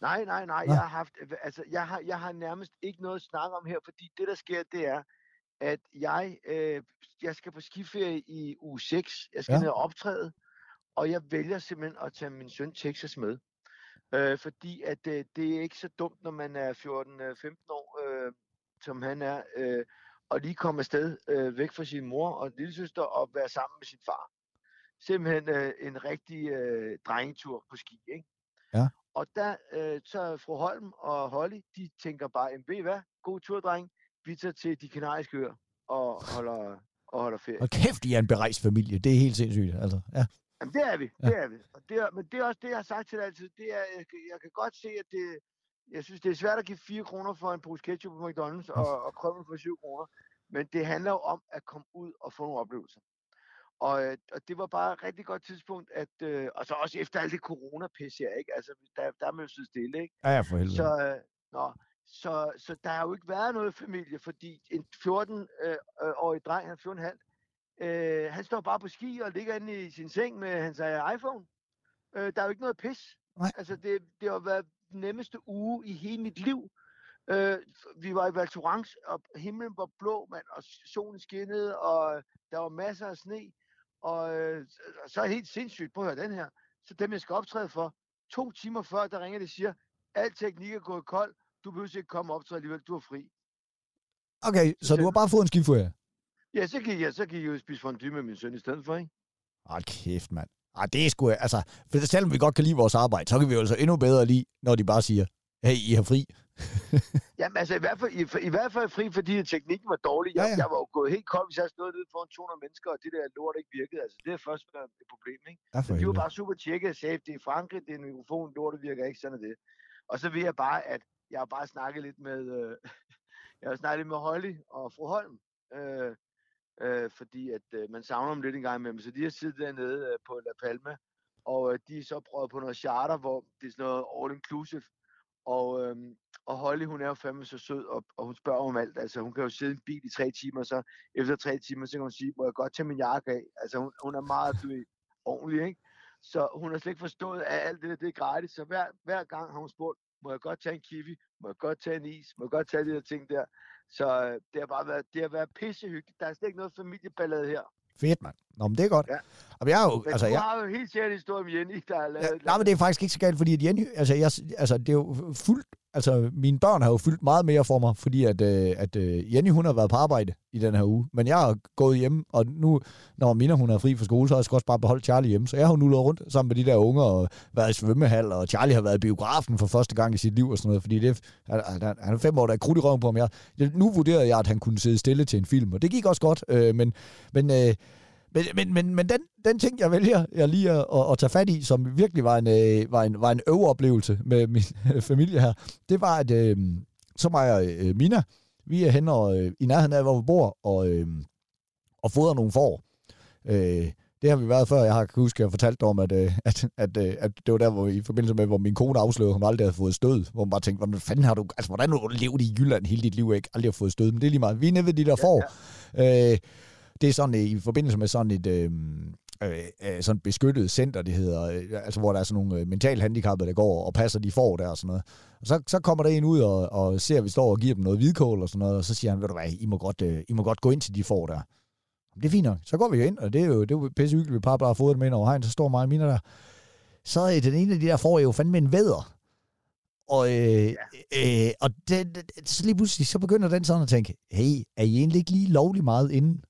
Nej, nej, nej. Nå. Jeg har haft, altså, jeg har, jeg har nærmest ikke noget at snakke om her, fordi det, der sker, det er, at jeg, øh, jeg skal på skiferie i uge 6. Jeg skal Ja. ja. ned og optræde, og jeg vælger simpelthen at tage min søn Texas med. Øh, fordi at øh, det er ikke så dumt, når man er 14-15 år, øh, som han er, øh, og lige komme afsted øh, væk fra sin mor og lille søster og være sammen med sin far. Simpelthen øh, en rigtig øh, drengetur på ski, ikke? Ja. Og der, øh, så fru Holm og Holly, de tænker bare, "Jamen, ved I hvad? God tur, dreng. Vi tager til de kanariske øer og holder, og holder ferie. Og kæft, I er en berejst familie. Det er helt sindssygt, altså. Ja. Jamen, det er vi. Ja. Det er vi. Og det er, men det er også det, jeg har sagt til dig altid. Det er, jeg, kan- jeg kan godt se, at det, jeg synes, det er svært at give 4 kroner for en pose ketchup på McDonald's og, og krømmel for 7 kroner. Men det handler jo om at komme ud og få nogle oplevelser. Og, øh, og det var bare et rigtig godt tidspunkt, at, øh, og så også efter alt det corona-pis her, ikke? Altså, der, der er man jo siddet stille, ikke? Ja, ja, for helvede. Så, øh, nå, så, så der har jo ikke været noget familie, fordi en 14-årig dreng, han er 14,5, øh, han står bare på ski og ligger inde i sin seng med hans øh, iPhone. Øh, der er jo ikke noget pis. Nej. Altså, det, det har været den nemmeste uge i hele mit liv. Øh, vi var i Val Thorens, og himlen var blå, mand, og solen skinnede, og der var masser af sne. Og øh, så er det helt sindssygt, prøv at høre den her. Så dem, jeg skal optræde for, to timer før, der ringer de og siger, al teknik er gået kold, du behøver ikke komme og optræde alligevel, du er fri. Okay, så du har bare fået en skiferie? Ja, så gik jeg, så gik jeg ud og spise fondue med min søn i stedet for, ikke? Hold kæft, mand. Ej, det er sgu... Altså, for selvom vi godt kan lide vores arbejde, så kan vi jo altså endnu bedre lide, når de bare siger, hey, I har fri. Jamen altså, i hvert fald, i, i hvert fald fri, fordi teknikken var dårlig. Jeg, Ja, ja. jeg var jo gået helt kold, hvis jeg stod nede foran 200 mennesker, og det der lort ikke virkede. Altså, det er først været et problem, ikke? Ja, Men de var bare super tjekke og sagde, det er Frankrig, det er en mikrofon, lortet virker ikke, sådan er det. Og så vil jeg bare, at jeg har bare snakket lidt med, øh, jeg har snakket lidt med Holly og fru Holm, øh, øh, fordi at øh, man savner dem lidt en gang imellem. Så de har siddet dernede øh, på La Palma, og øh, de er så prøvet på noget charter, hvor det er sådan noget all-inclusive. Og, øh, og Holly, hun er jo fandme så sød, og, og hun spørger om alt. Altså, hun kan jo sidde i en bil i tre timer, så efter tre timer, så kan hun sige, må jeg godt tage min jakke af? Altså, hun, hun er meget, du ved, ordentlig, ikke? Så hun har slet ikke forstået, at alt det der, det er gratis. Så hver, hver gang har hun spurgt, må jeg godt tage en kiwi? Må jeg godt tage en is? Må jeg godt tage de der ting der? Så øh, det har bare været, det har været pissehyggeligt. Der er slet ikke noget familieballade her. Fedt, mand. Nå, men det er godt. Ja. Og jeg er jo, Men altså, jeg, har jo helt sikkert historie om Jenny, der har lavet... Ja, nej, men det er faktisk ikke så galt, fordi at Jenny, altså, jeg, altså, det er jo fuldt, altså, mine børn har jo fyldt meget mere for mig, fordi at, øh, at øh, Jenny, hun har været på arbejde i den her uge, men jeg har gået hjem, og nu, når Mina, hun er fri fra skole, så har jeg også bare beholdt Charlie hjemme, så jeg har nu nullet rundt sammen med de der unger, og været i svømmehal, og Charlie har været i biografen for første gang i sit liv og sådan noget, fordi det, han, han, han er fem år, der er krudt i røven på ham. Jeg, nu vurderede jeg, at han kunne sidde stille til en film, og det gik også godt, øh, men, men øh, men, men, men, men den, den ting, jeg vælger jeg lige at, at, at tage fat i, som virkelig var en, øh, var en, var en øveoplevelse med min familie her, det var, at øh, så mig og øh, Mina, vi er hen og, øh, i nærheden af, hvor vi bor, og, øh, og fodrer nogle får. Øh, det har vi været før. Jeg har kan huske, at jeg fortalte om, at, øh, at, at, øh, at det var der, hvor i forbindelse med, hvor min kone afslørede, at hun aldrig havde fået stød. Hvor man bare tænkte, hvordan fanden har du, altså, hvordan har du levet i Jylland hele dit liv, ikke aldrig har fået stød? Men det er lige meget. Vi er nede ved de der får. Øh, det er sådan øh, i forbindelse med sådan et øh, øh, øh, sådan et beskyttet center, det hedder, øh, altså hvor der er sådan nogle øh, mentalt handicappede, der går og passer de får der og sådan noget. Og så, så kommer der en ud og, og ser, at vi står og giver dem noget hvidkål og sådan noget, og så siger han, ved du hvad, I må godt, øh, I må godt gå ind til de får der. Det er fint nok. Så går vi ind, og det er jo, det er jo pisse hyggeligt. Vi bare bare fået dem ind over hegn, så står mig og Mina der. Så er den ene af de der får jo fandme en vædder. Og, øh, øh, og det, det, så lige pludselig, så begynder den sådan at tænke, hey, er I egentlig ikke lige lovlig meget inde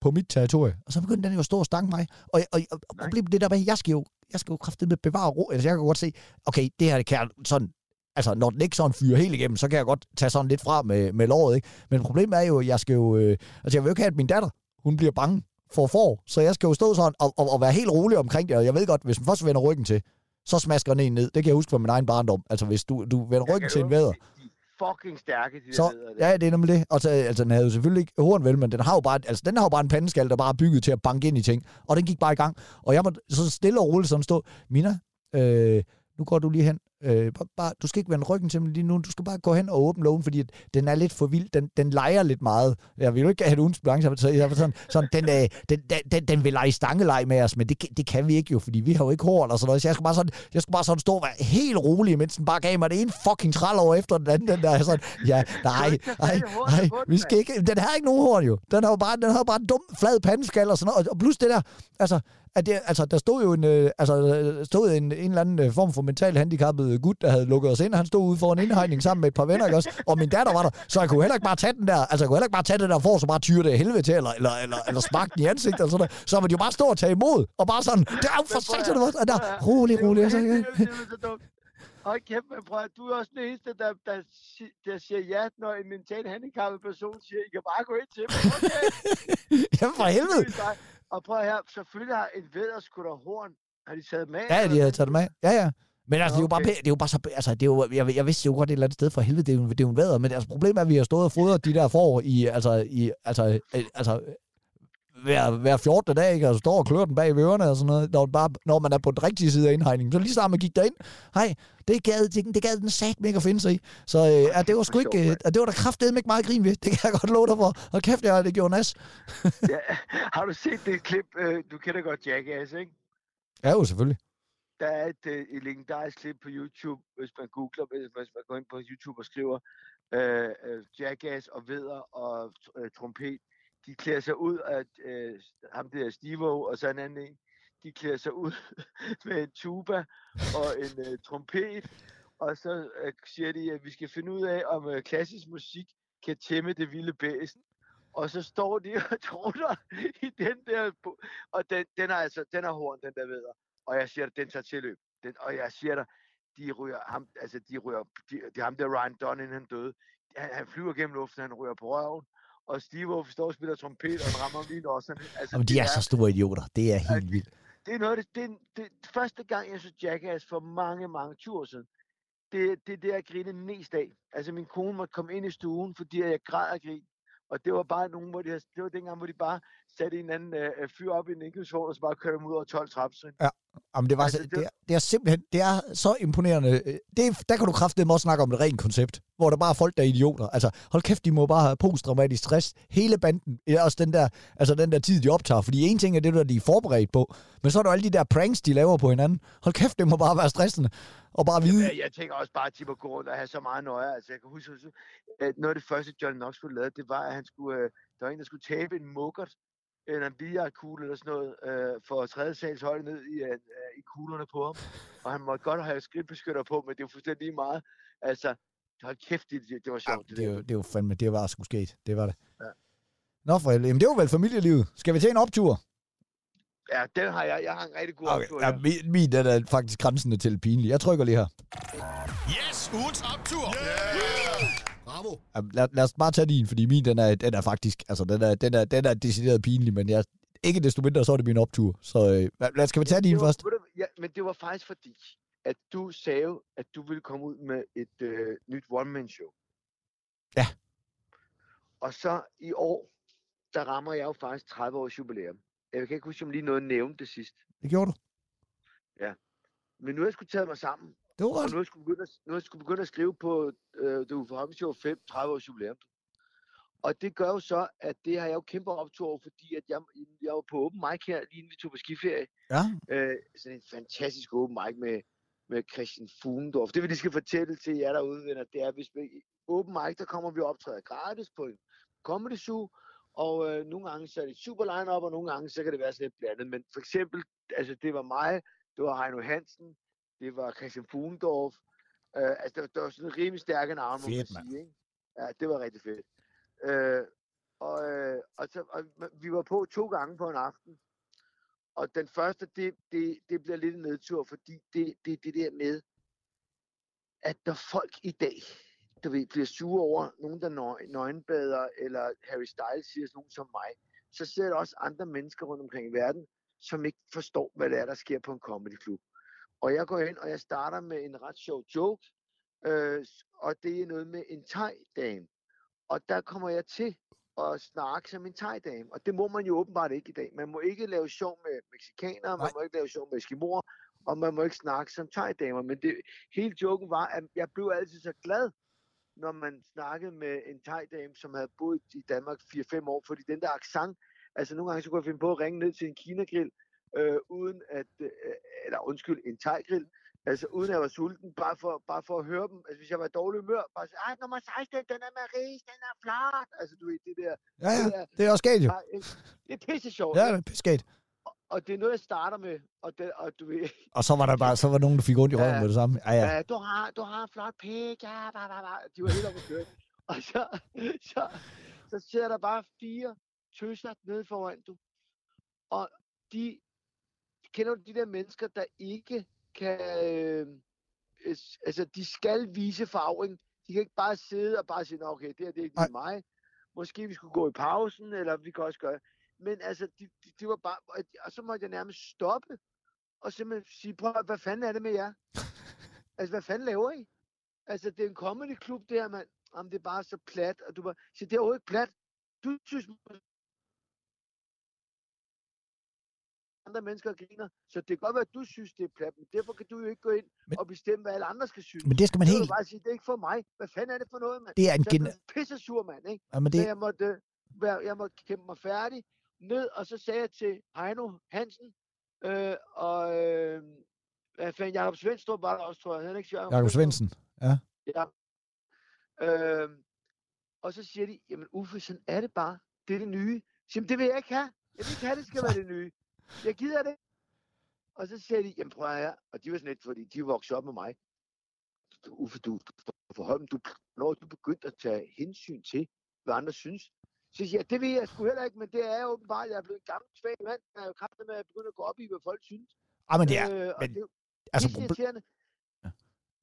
på mit territorie? Og så begynder den jo at stå og stange mig. Og, og, og problemet det der med, jeg skal jo, jeg skal jo kraftedeme bevare ro. Altså, jeg kan godt se, okay, det her det kan jeg sådan, altså når den ikke sådan fyrer helt igennem, så kan jeg godt tage sådan lidt fra med, med låret, ikke? Men problemet er jo, at jeg skal jo, øh, altså jeg vil jo ikke have, at min datter, hun bliver bange for får, så jeg skal jo stå sådan og, og, og være helt rolig omkring det, og jeg ved godt, hvis man først vender ryggen til, så smasker den en ned. Det kan jeg huske fra min egen barndom. Altså hvis du, du vender ryggen til en væder, De er fucking stærke, de så, der der. ja, det er nemlig det. Og så, altså, den havde jo selvfølgelig ikke horn vel, men den har jo bare, altså, den har jo bare en pandeskal, der bare er bygget til at banke ind i ting. Og den gik bare i gang. Og jeg må så stille og roligt sådan stå, Mina, øh, nu går du lige hen. Øh, bare- du skal ikke vende ryggen til mig lige nu. Du skal bare gå hen og åbne lågen, fordi den er lidt for vild. Den, den leger lidt meget. Jeg vil jo ikke have det uden balance, så jeg var sådan, sådan den, øh, den, den, den, vil lege stangeleg med os, men det, det kan vi ikke jo, fordi vi har jo ikke hår eller sådan noget. Så jeg skulle bare sådan, jeg skulle bare sådan stå og være helt rolig, mens den bare gav mig det ene fucking træl over efter den anden. Den der, sådan, ja, nej, nej, nej, vi skal ikke, den har ikke nogen horn jo. Den har jo bare, den har bare en dum, flad pandeskal og sådan noget. Og plus det der, altså, at det, altså, der stod jo en, øh, altså, øh, stod en, en eller anden øh, form for mentalt handicappet gut, der havde lukket os ind, han stod ude for en indhegning sammen med et par venner, ikke også? Og min datter var der, så jeg kunne heller ikke bare tage den der, altså jeg kunne heller ikke bare tage det der for, så bare tyre det helvede til, eller, eller, eller, eller sparke den i ansigtet, eller sådan noget. Så man jo bare stå og tage imod, og bare sådan, det er jo for satan, og der, rolig, rolig, og så, helt- det er jo simpelthen så dumt. Hold kæft, men prøv at- du er også den eneste, der, der, der siger ja, når en mentalt handicappet person siger, I kan bare gå ind til mig. Okay. jamen for helvede. Og prøv her, selvfølgelig har en vædder sgu da horn. Har de taget med? Ja, de havde taget af. Ja, ja. Men altså, det er jo bare, Okay. det er jo bare så, altså, det er jo, jeg, jeg vidste jo godt et eller andet sted for helvede, det er jo, det er jo en vædder, men altså, problemet er, at vi har stået og fodret de der får i, altså, i, altså, øh, altså, hver, hver 14. dag, ikke? Og står og klør den bag ved ørerne og sådan noget, når, bare, når man er på den rigtige side af indhegningen. Så lige snart man gik derind, hej, det gad, det, det gad den sat ikke at finde sig i. Så øh, ja, det var sgu ikke, øh, det var der kraftedeme ikke meget grin ved. Det kan jeg godt love dig for. Og kæft, jeg det gjorde nas. Ja. Har du set det klip? Øh, du kender godt Jackass, ikke? Ja, jo, selvfølgelig. Der er et, øh, et legendarisk klip på YouTube, hvis man googler, hvis man, hvis man går ind på YouTube og skriver øh, øh, Jackass og Veder og øh, Trompet. De klæder sig ud af øh, ham der Stivo og sådan en anden en. de klæder sig ud med en tuba og en øh, trompet, og så øh, siger de, at vi skal finde ud af, om øh, klassisk musik kan tæmme det vilde bæsen. Og så står de og trutter i den der, og den, den er altså, den er horn, den der ved Og jeg siger dig, den tager til løb. Den, og jeg siger dig, de ryger ham, altså de ryger, de, de ham der Ryan Dunn, inden han døde, han, han flyver gennem luften, han ryger på røven, og Steve Aoki står og spiller trompet, og han rammer lige også. Altså, Jamen, de det er så store idioter. Det er helt det- vildt. det er noget det, det, er- det, første gang, jeg så Jackass for mange, mange ture siden, det, det er det, jeg grinede mest af. Altså, min kone måtte komme ind i stuen, fordi jeg græd og grin. Og det var bare nogen, hvor de, det var dengang, hvor de bare satte en anden øh, fyr op i en indkøbsvogn, og så bare kørte dem ud over 12 trappetrin. Jamen, det, var, Altså, det- det, er, det er simpelthen det er så imponerende. Det, er- der kan du kraftedeme også snakke om et rent koncept, hvor der bare er folk, der er idioter. Altså, hold kæft, de må bare have posttraumatisk stress. Hele banden, ja, også den der, altså den der tid, de optager. Fordi en ting er det, der de er forberedt på, men så er der alle de der pranks, de laver på hinanden. Hold kæft, det må bare være stressende. Og bare vide, Jeg, jeg tænker også bare, at de må gå rundt og have så meget nøje. Altså, jeg kan huske, at noget af det første, John Knoxville lavede, det var, at han skulle, øh, der var en, der skulle tabe en mukkert, eller en billardkugle eller sådan noget, øh, for tredje sals højde ned i, øh, i kuglerne på ham. Og han måtte godt have skridtbeskytter på, men det var fuldstændig lige meget. Altså, hold kæft, det, det var ja, sjovt. det, er jo, det er jo fandme, det var sgu sket. Det var det. Ja. Nå, for helvede. Det var vel familielivet. Skal vi til en optur? Ja, den har jeg. Jeg har en rigtig god Okay. optur Ja, her. min, min den er faktisk grænsende til pinlig. Jeg trykker lige her. Yes, ugens optur. Yeah! Bravo. Ja, Lad, lad os bare tage din, fordi min, den er, den er faktisk, altså, den er, den er, den er decideret pinlig, men jeg, ikke desto mindre, så er det min optur. Så øh, lad, skal vi tage din det var, først? du- Ja, men det var faktisk fordi, at du sagde, at du ville komme ud med et øh, nyt one-man-show. Ja. Og så i år, der rammer jeg jo faktisk 30 års jubilæum. Jeg kan ikke huske, om lige noget nævnte det sidst. Det gjorde du. Men nu har jeg skulle tage mig sammen, Det var og godt. nu jeg skulle begynde at, nu jeg skulle begynde at skrive på øh, The Uffe Holm Show 5 30 års jubilæum. Og det gør jo så, at det har jeg jo kæmpe optur over, fordi at jeg, jeg var på open mic her, lige inden vi tog på skiferie. Ja, øh, sådan en fantastisk open mic med, med Christian Fugendorf. Det vi lige skal fortælle til jer derude, venner, det er, hvis vi, open mic, der kommer vi og optræder gratis på en comedy zoo, og øh, nogle gange så er det super line-up, og nogle gange så kan det være sådan lidt blandet. Men for eksempel, altså det var mig, det var Heino Hansen, det var Christian Fugendorf, øh, altså det var, det var sådan en rimelig stærke navn, må man sige. Ikke? Ja, det var rigtig fedt. Øh, og, øh, og, så, og vi var på to gange på en aften, og den første, det, det, det bliver lidt en nedtur, fordi det, det, det der med, at der folk i dag, der ved, bliver sure over nogen, der nø- nøgenbader, eller Harry Styles siger sådan nogen som mig, så ser der også andre mennesker rundt omkring i verden, som ikke forstår, hvad det er, der sker på en comedyklub. Og jeg går ind, og jeg starter med en ret sjov joke, øh, og det er noget med en thai-dame. Og der kommer jeg til at snakke som en thai-dame, og det må man jo åbenbart ikke i dag. Man må ikke lave sjov med mexikanere, man må ikke lave sjov med eskimoer, og man må ikke snakke som thai-damer. Men det, hele joken var, at jeg blev altid så glad, når man snakkede med en thai-dame, som havde boet i Danmark 4-5 år, fordi den der accent, altså nogle gange så kunne jeg finde på at ringe ned til en kinagrill, øh, uden at, øh, eller undskyld, en thai-grill, altså uden at jeg var sulten, bare for, bare for at høre dem. Altså hvis jeg var i dårlig humør, bare sige, ej, nummer 16, den er Maries, den er flot. Altså du ved, det der, ja, det ja. der Det er også galt jo. det er pisse sjovt. Ja, det er pissegalt. Og det er noget, jeg starter med, og, det, og du ved, Og så var der bare, så var nogen, der fik ondt i røven Ja. med det samme. Ja, ja. Ja. du, har, du har en flot pik, ja, bah, bah, bah. De var helt oppe at køre. Og så, så, så sidder der bare fire tøser nede foran du. Og de, kender du de der mennesker, der ikke kan, øh, øh, altså de skal vise farving. De kan ikke bare sidde og bare sige, "Nå, okay, det her det er ikke lige mig. Måske vi skulle gå i pausen, eller vi kan også gøre. Men altså, de, de, de var bare, og- og så måtte jeg nærmest stoppe, og simpelthen sige, prøv, hvad fanden er det med jer? Altså, hvad fanden laver I? Altså, det er en comedy klub, det her, mand. Jamen, det er bare så plat, og du bare siger, det er overhovedet ikke plat. Du synes, andre mennesker griner, så det kan godt være, at du synes, det er plat, men derfor kan du jo ikke gå ind Men- og bestemme, hvad alle andre skal synes. Men det skal man helt... bare sige, det er ikke for mig. Hvad fanden er det for noget, mand? Det er en jeg gen... pisse sur, mand, ikke? Ja, men Så det, jeg måtte, øh, være, jeg måtte kæmpe mig færdig ned, og så sagde jeg til Heino Hansen, øh, og øh, hvad fanden, Jakob Svendstrup var der også, tror jeg. Han ikke Jakob Svendsen. Ja. Øh, og så siger de, jamen Uffe, sådan er det bare. Det er det nye. Så, Jamen, det vil jeg ikke have. Jeg vil ikke have, det skal være det nye. Jeg gider det. Og så siger de, jamen prøv at høre, og de var sådan lidt, fordi de voksede op med mig. Du, Uffe, du, for Holm, du, når du begyndte at tage hensyn til, hvad andre synes. Så siger jeg, det ved jeg sgu heller ikke, men det er åbenbart, at jeg er blevet en gammel svag mand. Jeg er jo kraftig med at begynde at gå op i, hvad folk synes. Ah, men det er, øh, men, det er altså, proble- irriterende.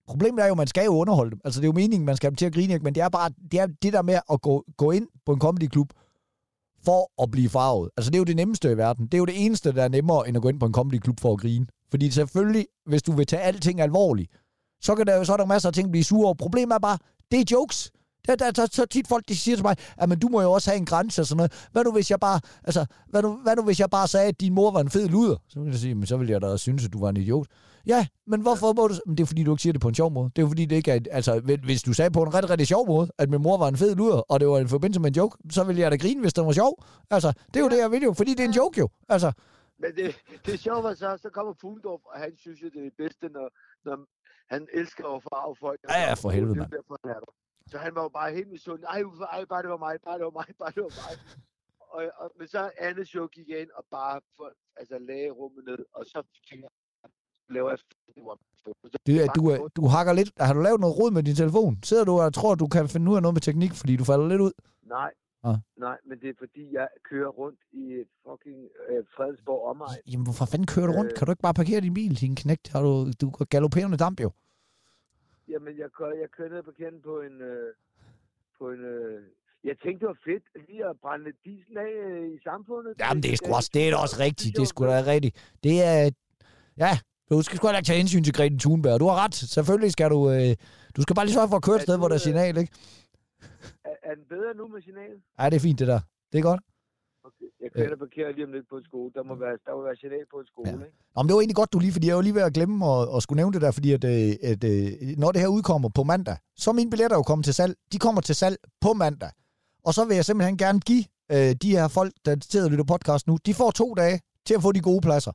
Problemet er jo, at man skal jo underholde dem. Altså, det er jo meningen, man skal have dem til at grine, ikke? men det er bare det, er det der med at gå, gå ind på en comedyklub for at blive farvet. Altså, det er jo det nemmeste i verden. Det er jo det eneste, der er nemmere, end at gå ind på en comedyklub for at grine. Fordi selvfølgelig, hvis du vil tage alting alvorligt, så, kan der, jo- så er der masser af ting at blive sure over. Problemet er bare, det er jokes. Der, der, der, så tit folk, de siger til mig, at men du må jo også have en grænse og sådan noget. Hvad nu, hvis jeg bare, altså, hvad nu, hvad nu, hvis jeg bare sagde, at din mor var en fed luder? Så vil jeg sige, men så ville jeg da synes, at du var en idiot. Ja, men hvorfor må du... Men det er fordi, du ikke siger det på en sjov måde. Det er fordi, det ikke er... Altså, hvis- du sagde på en rigtig, rigtig sjov måde, at min mor var en fed luder, og det var en forbindelse med en joke, så ville jeg da grine, hvis den var sjov. Altså, det er jo det, jeg vil jo, fordi det er en joke jo. Altså, Men det, det er sjovt, at så, så kommer Fuglendorf, og han synes jo, det er det bedste, når, når han elsker at farve folk. Ja, ja, for helvede, Det mand. Så han var jo bare helt misundelig. Ej, ej, bare det var mig, bare det var mig, bare det var mig. og, og, men så andet show gik jeg ind og bare for, altså, lagde rummet ned, og så laver jeg det er- du, er- godt. du hakker lidt... Har du lavet noget råd med din telefon? Sidder du og tror, du kan finde ud af noget med teknik, fordi du falder lidt ud? Nej, Ah. nej, men det er fordi, jeg kører rundt i et fucking øh, Fredensborg omegn. Jamen, hvorfor fanden kører du rundt? Øh. Kan du ikke bare parkere din bil, din knægt? Har du, du galopperende damp jo. Jamen, jeg, kører, jeg kører ned på kenden på en... Øh, på en øh, jeg tænkte, det var fedt lige at brænde diesel af øh, i samfundet. Jamen, det er sgu også, det er da også rigtigt. Det er sgu da rigtigt. Det er... Ja, du skal sgu heller ikke tage hensyn til Grete Thunberg. Du har ret. Selvfølgelig skal du... Øh, du skal bare lige sørge for at køre et sted, hvor der er øh, signal, ikke? Er, er den bedre nu med signalet? Ja, det er fint, det der. Det er godt. Jeg kører og parkerer lige om lidt på en skole. Der må være, der må være signal på en skole, Ja. ikke? Nå, men det var egentlig godt, du lige, fordi jeg var lige ved at glemme at, at skulle nævne det der, fordi at, øh, at, øh, når det her udkommer på mandag, så er mine billetter jo kommet til salg. De kommer til salg på mandag. Og så vil jeg simpelthen gerne give øh, de her folk, der sidder og lytter podcast nu, de får to dage til at få de gode pladser.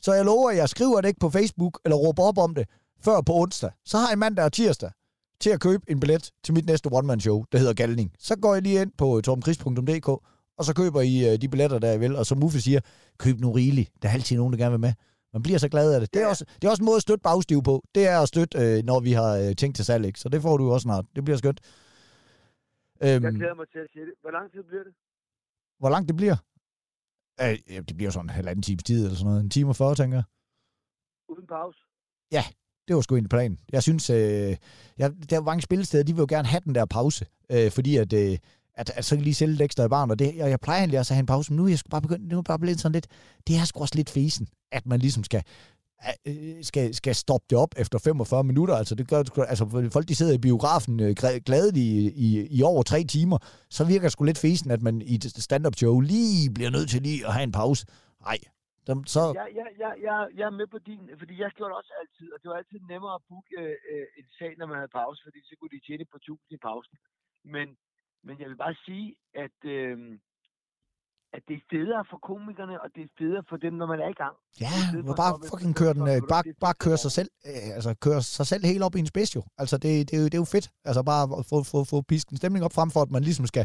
Så jeg lover, at jeg skriver det ikke på Facebook, eller råber op om det, før på onsdag. Så har jeg mandag og tirsdag til at købe en billet til mit næste one-man-show, der hedder Galning. Så går jeg lige ind på tormkris.dk, og så køber I øh, de billetter, der jeg vil. Og som Uffe siger, køb nu rigeligt. Der er altid nogen, der gerne vil med. Man bliver så glad af det. Det er, Ja. også, det er også en måde at støtte bagstiv på. Det er at støtte, øh, når vi har øh, tænkt til salg, ikke? Så det får du også snart. Det bliver skønt. Øhm, Jeg glæder mig til at sige det. Hvor lang tid bliver det? hvor langt det bliver? Øh, ja, det bliver sådan en halvanden times tid, eller sådan noget. En time og 40, tænker jeg. Uden pause? Det var sgu egentlig planen. Jeg synes, øh, jeg, der er mange spillesteder, de vil jo gerne have den der pause, øh, fordi at, øh, at, at så kan lige sælge lidt ekstra i barn, og det, jeg, jeg plejer egentlig også at have en pause, men nu er jeg sgu bare begyndt, nu er bare blevet sådan lidt, det er sgu også lidt fesen, at man ligesom skal, øh, skal, skal stoppe det op efter 45 minutter, altså det gør, altså folk de sidder i biografen øh, glade i, i, i over tre timer, så virker det sgu lidt fesen, at man i et stand-up show lige bliver nødt til lige at have en pause. Nej, dem, så, Jeg, jeg, jeg, jeg, jeg er med på din, fordi jeg gjorde det også altid, og det var altid nemmere at booke øh, øh en sag, når man havde pause, fordi så kunne de tjene på tusind i pausen. Men, men jeg vil bare sige, at, øh, at det er federe for komikerne, og det er federe for dem, når man er i gang. Ja, må for bare fucking køre den, 45 øh, bare, bare køre sig selv, øh, altså køre sig selv helt op i en spids jo. Altså det, det, er jo, det er jo fedt, altså bare at få, få, få pisken stemning op frem for, at man ligesom skal,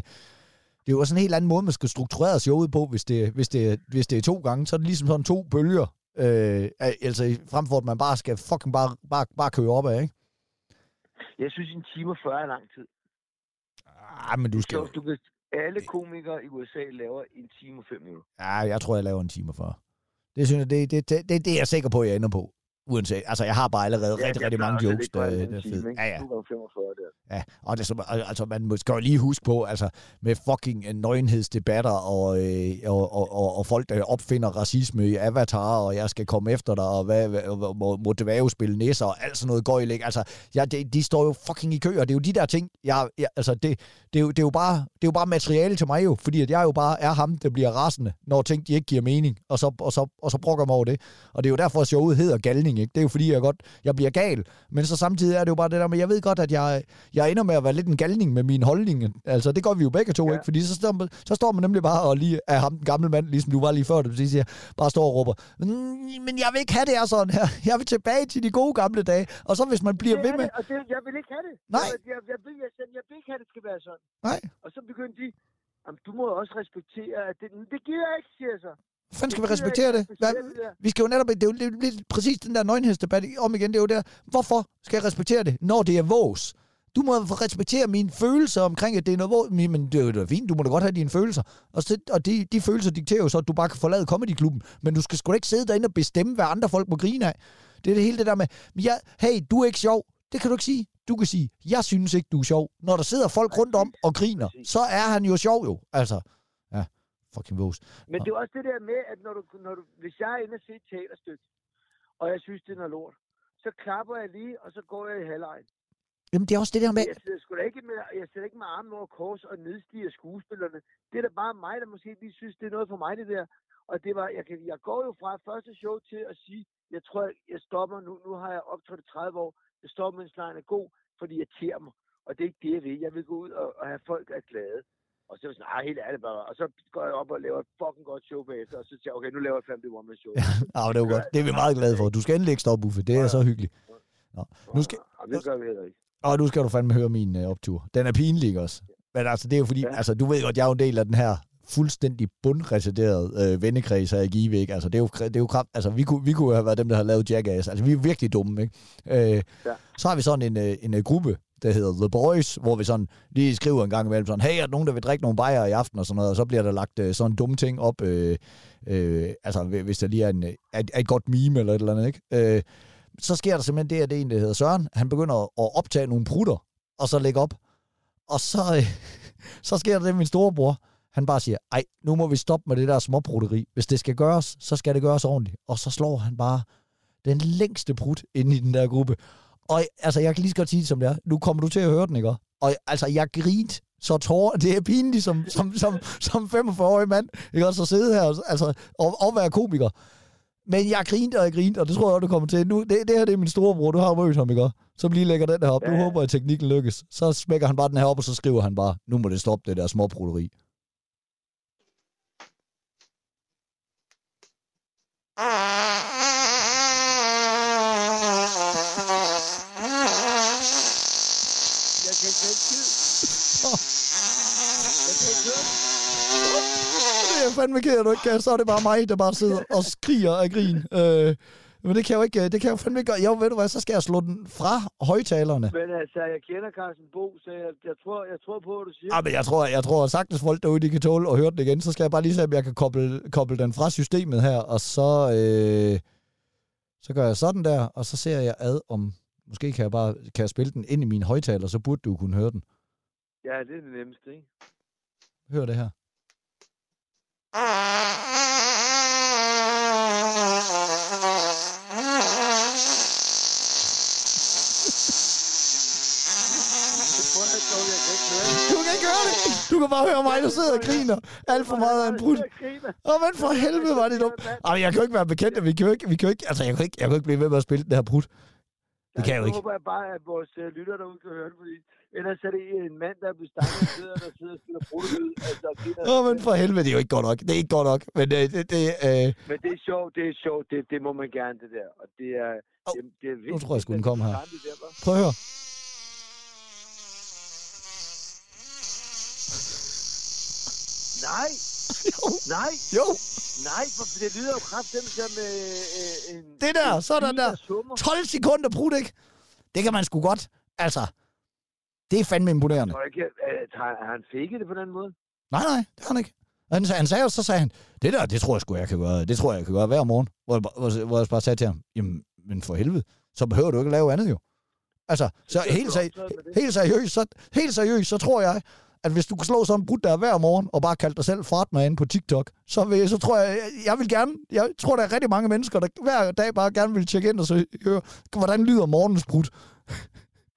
det er jo også en helt anden måde, man skal strukturere showet på, hvis det, hvis det, hvis det er to gange, så er det ligesom sådan to bølger, øh, altså frem for, at man bare skal fucking bare, bare, bare køre op af, ikke? Jeg synes, en time og 40 er lang tid. Ah, men du skal Så du kan, alle komikere i USA laver en time og 5 minutter. ja, jeg tror, jeg laver en time for. Det synes jeg, det, det, det, det, det er jeg sikker på, jeg ender på. Uanset, altså jeg har bare allerede rigtig, rigtig mange jokes, der, der er fede. Ja, ja. 245 der. Ja, og det, er altså, man skal jo lige huske på, altså, med fucking øh, nøgenhedsdebatter og, øh, og, og, og, og folk, der opfinder racisme i Avatar, og jeg skal komme efter dig, og hvad, hvad, må, må dværge spille næser, og alt sådan noget gøjl, ikke? Altså, ja, de, de står jo fucking i kø, og det er jo de der ting, jeg, jeg, altså, det, det, er jo, det, er jo bare, det er jo bare materiale til mig jo, fordi at jeg jo bare er ham, der bliver rasende, når ting, de ikke giver mening, og så, og så, og så brokker mig over det. Og det er jo derfor, at showet hedder Galning, ikke? Det er jo fordi, jeg godt, jeg bliver gal, men så samtidig er det jo bare det der med, jeg ved godt, at jeg, jeg ender med at være lidt en galning med min holdning. Altså, det gør vi jo begge to, ja. Ikke? Fordi så står, man, så står man nemlig bare og lige er ham den gamle mand, ligesom du var lige før, du siger, bare står og råber, "Mm, men jeg vil ikke have det her sådan her. Jeg vil tilbage til de gode gamle dage. Og så hvis man bliver ved med... det, og det, jeg vil ikke have det. Nej. Jeg, jeg, jeg, vil, jeg, jeg, jeg vil ikke have, det skal være sådan. Nej. Og så begyndte de, Jamen, du må også respektere, at det, det gider jeg ikke, siger jeg så. Fanden skal vi respektere det? Hvad, vi skal jo netop, det er jo lidt, præcis den der nøgenhedsdebat om igen, det er jo der, hvorfor skal jeg respektere det, når det er vås? Du må respektere mine følelser omkring, at det er noget vås, men det er da fint, du må da godt have dine følelser. Og, så, og de, de følelser dikterer jo så, at du bare kan forlade comedyklubben, men du skal sgu da ikke sidde derinde og bestemme, hvad andre folk må grine af. Det er det hele det der med, ja, hey, du er ikke sjov. Det kan du ikke sige. Du kan sige, jeg synes ikke, du er sjov. Når der sidder folk rundt om og griner, så er han jo sjov jo. Altså, ja, fucking vås. Men det er også det der med, at når du, når du, hvis jeg er inde og ser et teaterstykke, og jeg synes, det er noget lort, så klapper jeg lige, og så går jeg i halvlejen. Jamen, det er også det der med, Jeg sidder sgu da ikke med, jeg sidder ikke med armen over kors og nedstiger skuespillerne. Det er da bare mig, der måske lige synes, det er noget for mig, det der. Og det var, jeg, kan, jeg går jo fra første show til at sige, jeg tror, jeg, jeg stopper nu. Nu har jeg optrådt i 30 år. Jeg stopper, mens lejen er god, fordi jeg irriterer mig. Og det er ikke det, jeg vil. Jeg vil gå ud og, og have folk er glade. Og så er jeg sådan, helt ærligt bare. Og så går jeg op og laver et fucking godt show bagefter. Og så siger jeg, okay, nu laver jeg fandme one man show. ah, det er jo godt. Det er vi meget glade for. Du skal endelig ikke stoppe, Uffe. Det er så hyggeligt. Nå. Nu skal, Og det gør vi heller ikke. Og nu skal du fandme høre min øh, optur. Den er pinlig også. Men altså, det er jo fordi, ja. Altså, du ved godt, jeg er jo en del af den her fuldstændig bundretarderede øh, vennekreds her i Give, ikke? Altså, det er jo, det er jo kraft, altså, vi kunne, vi kunne have været dem, der har lavet Jackass. Altså, vi er virkelig dumme, ikke? Øh, Ja. Så har vi sådan en, øh, en øh, gruppe, der hedder The Boys, hvor vi sådan lige skriver en gang imellem sådan, hey, er der nogen, der vil drikke nogle bajer i aften og sådan noget, og så bliver der lagt øh, sådan dumme ting op, øh, øh, altså hvis der lige er, en, øh, er, er et godt meme eller et eller andet, ikke? Øh, så sker der simpelthen det, at det er en, der hedder Søren, han begynder at optage nogle prutter, og så lægge op. Og så, øh, så sker der det, min storebror, han bare siger, ej, nu må vi stoppe med det der småbrutteri. Hvis det skal gøres, så skal det gøres ordentligt. Og så slår han bare den længste prut ind i den der gruppe. Og altså, jeg kan lige så godt sige det, som det er. Nu kommer du til at høre den, ikke? Og altså, jeg grinte så tårer. Det er pinligt som, som, som, som 45-årig mand, ikke Og så sidde her altså, og, og være komiker. Men jeg grinte og jeg grinte, og det tror jeg, du kommer til. Nu, det, det her det er min storebror, du har mødt ham, ikke? Så lige lægger den her op. Nu Ja. håber jeg, at teknikken lykkes. Så smækker han bare den her op, og så skriver han bare, nu må det stoppe det der småprutteri. Jeg kan ikke. Jeg kan ikke er fandme ked at du ikke kan. Så er det bare mig, der bare sidder og skriger af grin. Øh, men det kan jeg jo ikke, det kan jeg jo fandme ikke gøre. Jo, ved du hvad, så skal jeg slå den fra højtalerne. Men altså, jeg kender Carsten Bo, så jeg, jeg, tror, jeg tror på, hvad du siger. Ja, men jeg tror, jeg tror sagtens folk derude, de kan tåle at høre den igen. Så skal jeg bare lige se, om jeg kan koble, koble den fra systemet her, og så, øh, så gør jeg sådan der, og så ser jeg ad om, måske kan jeg bare kan jeg spille den ind i min højtaler, så burde du kunne høre den. Ja, det er det nemmeste, ikke? Hør det her. Prøv at høre, jeg kan ikke høre det. Du kan ikke høre det. Du kan bare høre mig, der sidder og griner alt for meget af en brud. Åh, men for helvede var det dumt. Ej, jeg kan jo ikke være bekendt, at vi kan jo ikke, vi kan jo ikke, altså jeg kan ikke, jeg kan ikke blive ved med at spille den her brud. Det kan jeg jo ikke. håber jeg bare, at vores uh, lytter derude kan høre det, fordi ellers er det en mand, der er blevet stanget og sidder, der sidder og spiller brudlyd. Altså. Åh, men for helvede, det er jo ikke godt nok. Det er ikke godt nok. Men det, det, det øh, Men det er sjovt, det er sjovt, det, det må man gerne, det der. Og det er, Au, det, det er vigtigt. tror jeg sgu, den at kom vi her. der, prøv at høre. Nej, Jo, nej, jo. nej, for det lyder jo kraftigt som øh, øh, en... Det der, en sådan der. summer. 12 sekunder brud, ikke? Det kan man sgu godt. Altså, det er fandme imponerende. Ikke, øh, han fikket det på den måde? Nej, nej, det har han ikke. Han, sagde- han sagde så sagde han, det der, det tror jeg sgu, jeg kan gøre. Det tror jeg, jeg kan gøre hver morgen. Hvor jeg, hvor, hvor jeg bare sagde til ham, jamen, men for helvede, så behøver du ikke at lave andet jo. Altså, så helt, seri- helt seriøst, så, helt seriøst, så tror jeg, at hvis du kan slå sådan en brud der hver morgen, og bare kalde dig selv fartmand inde på TikTok, så, vil, så tror jeg, jeg, jeg vil gerne, jeg tror, der er rigtig mange mennesker, der hver dag bare gerne vil tjekke ind og så høre, hvordan lyder morgens brud.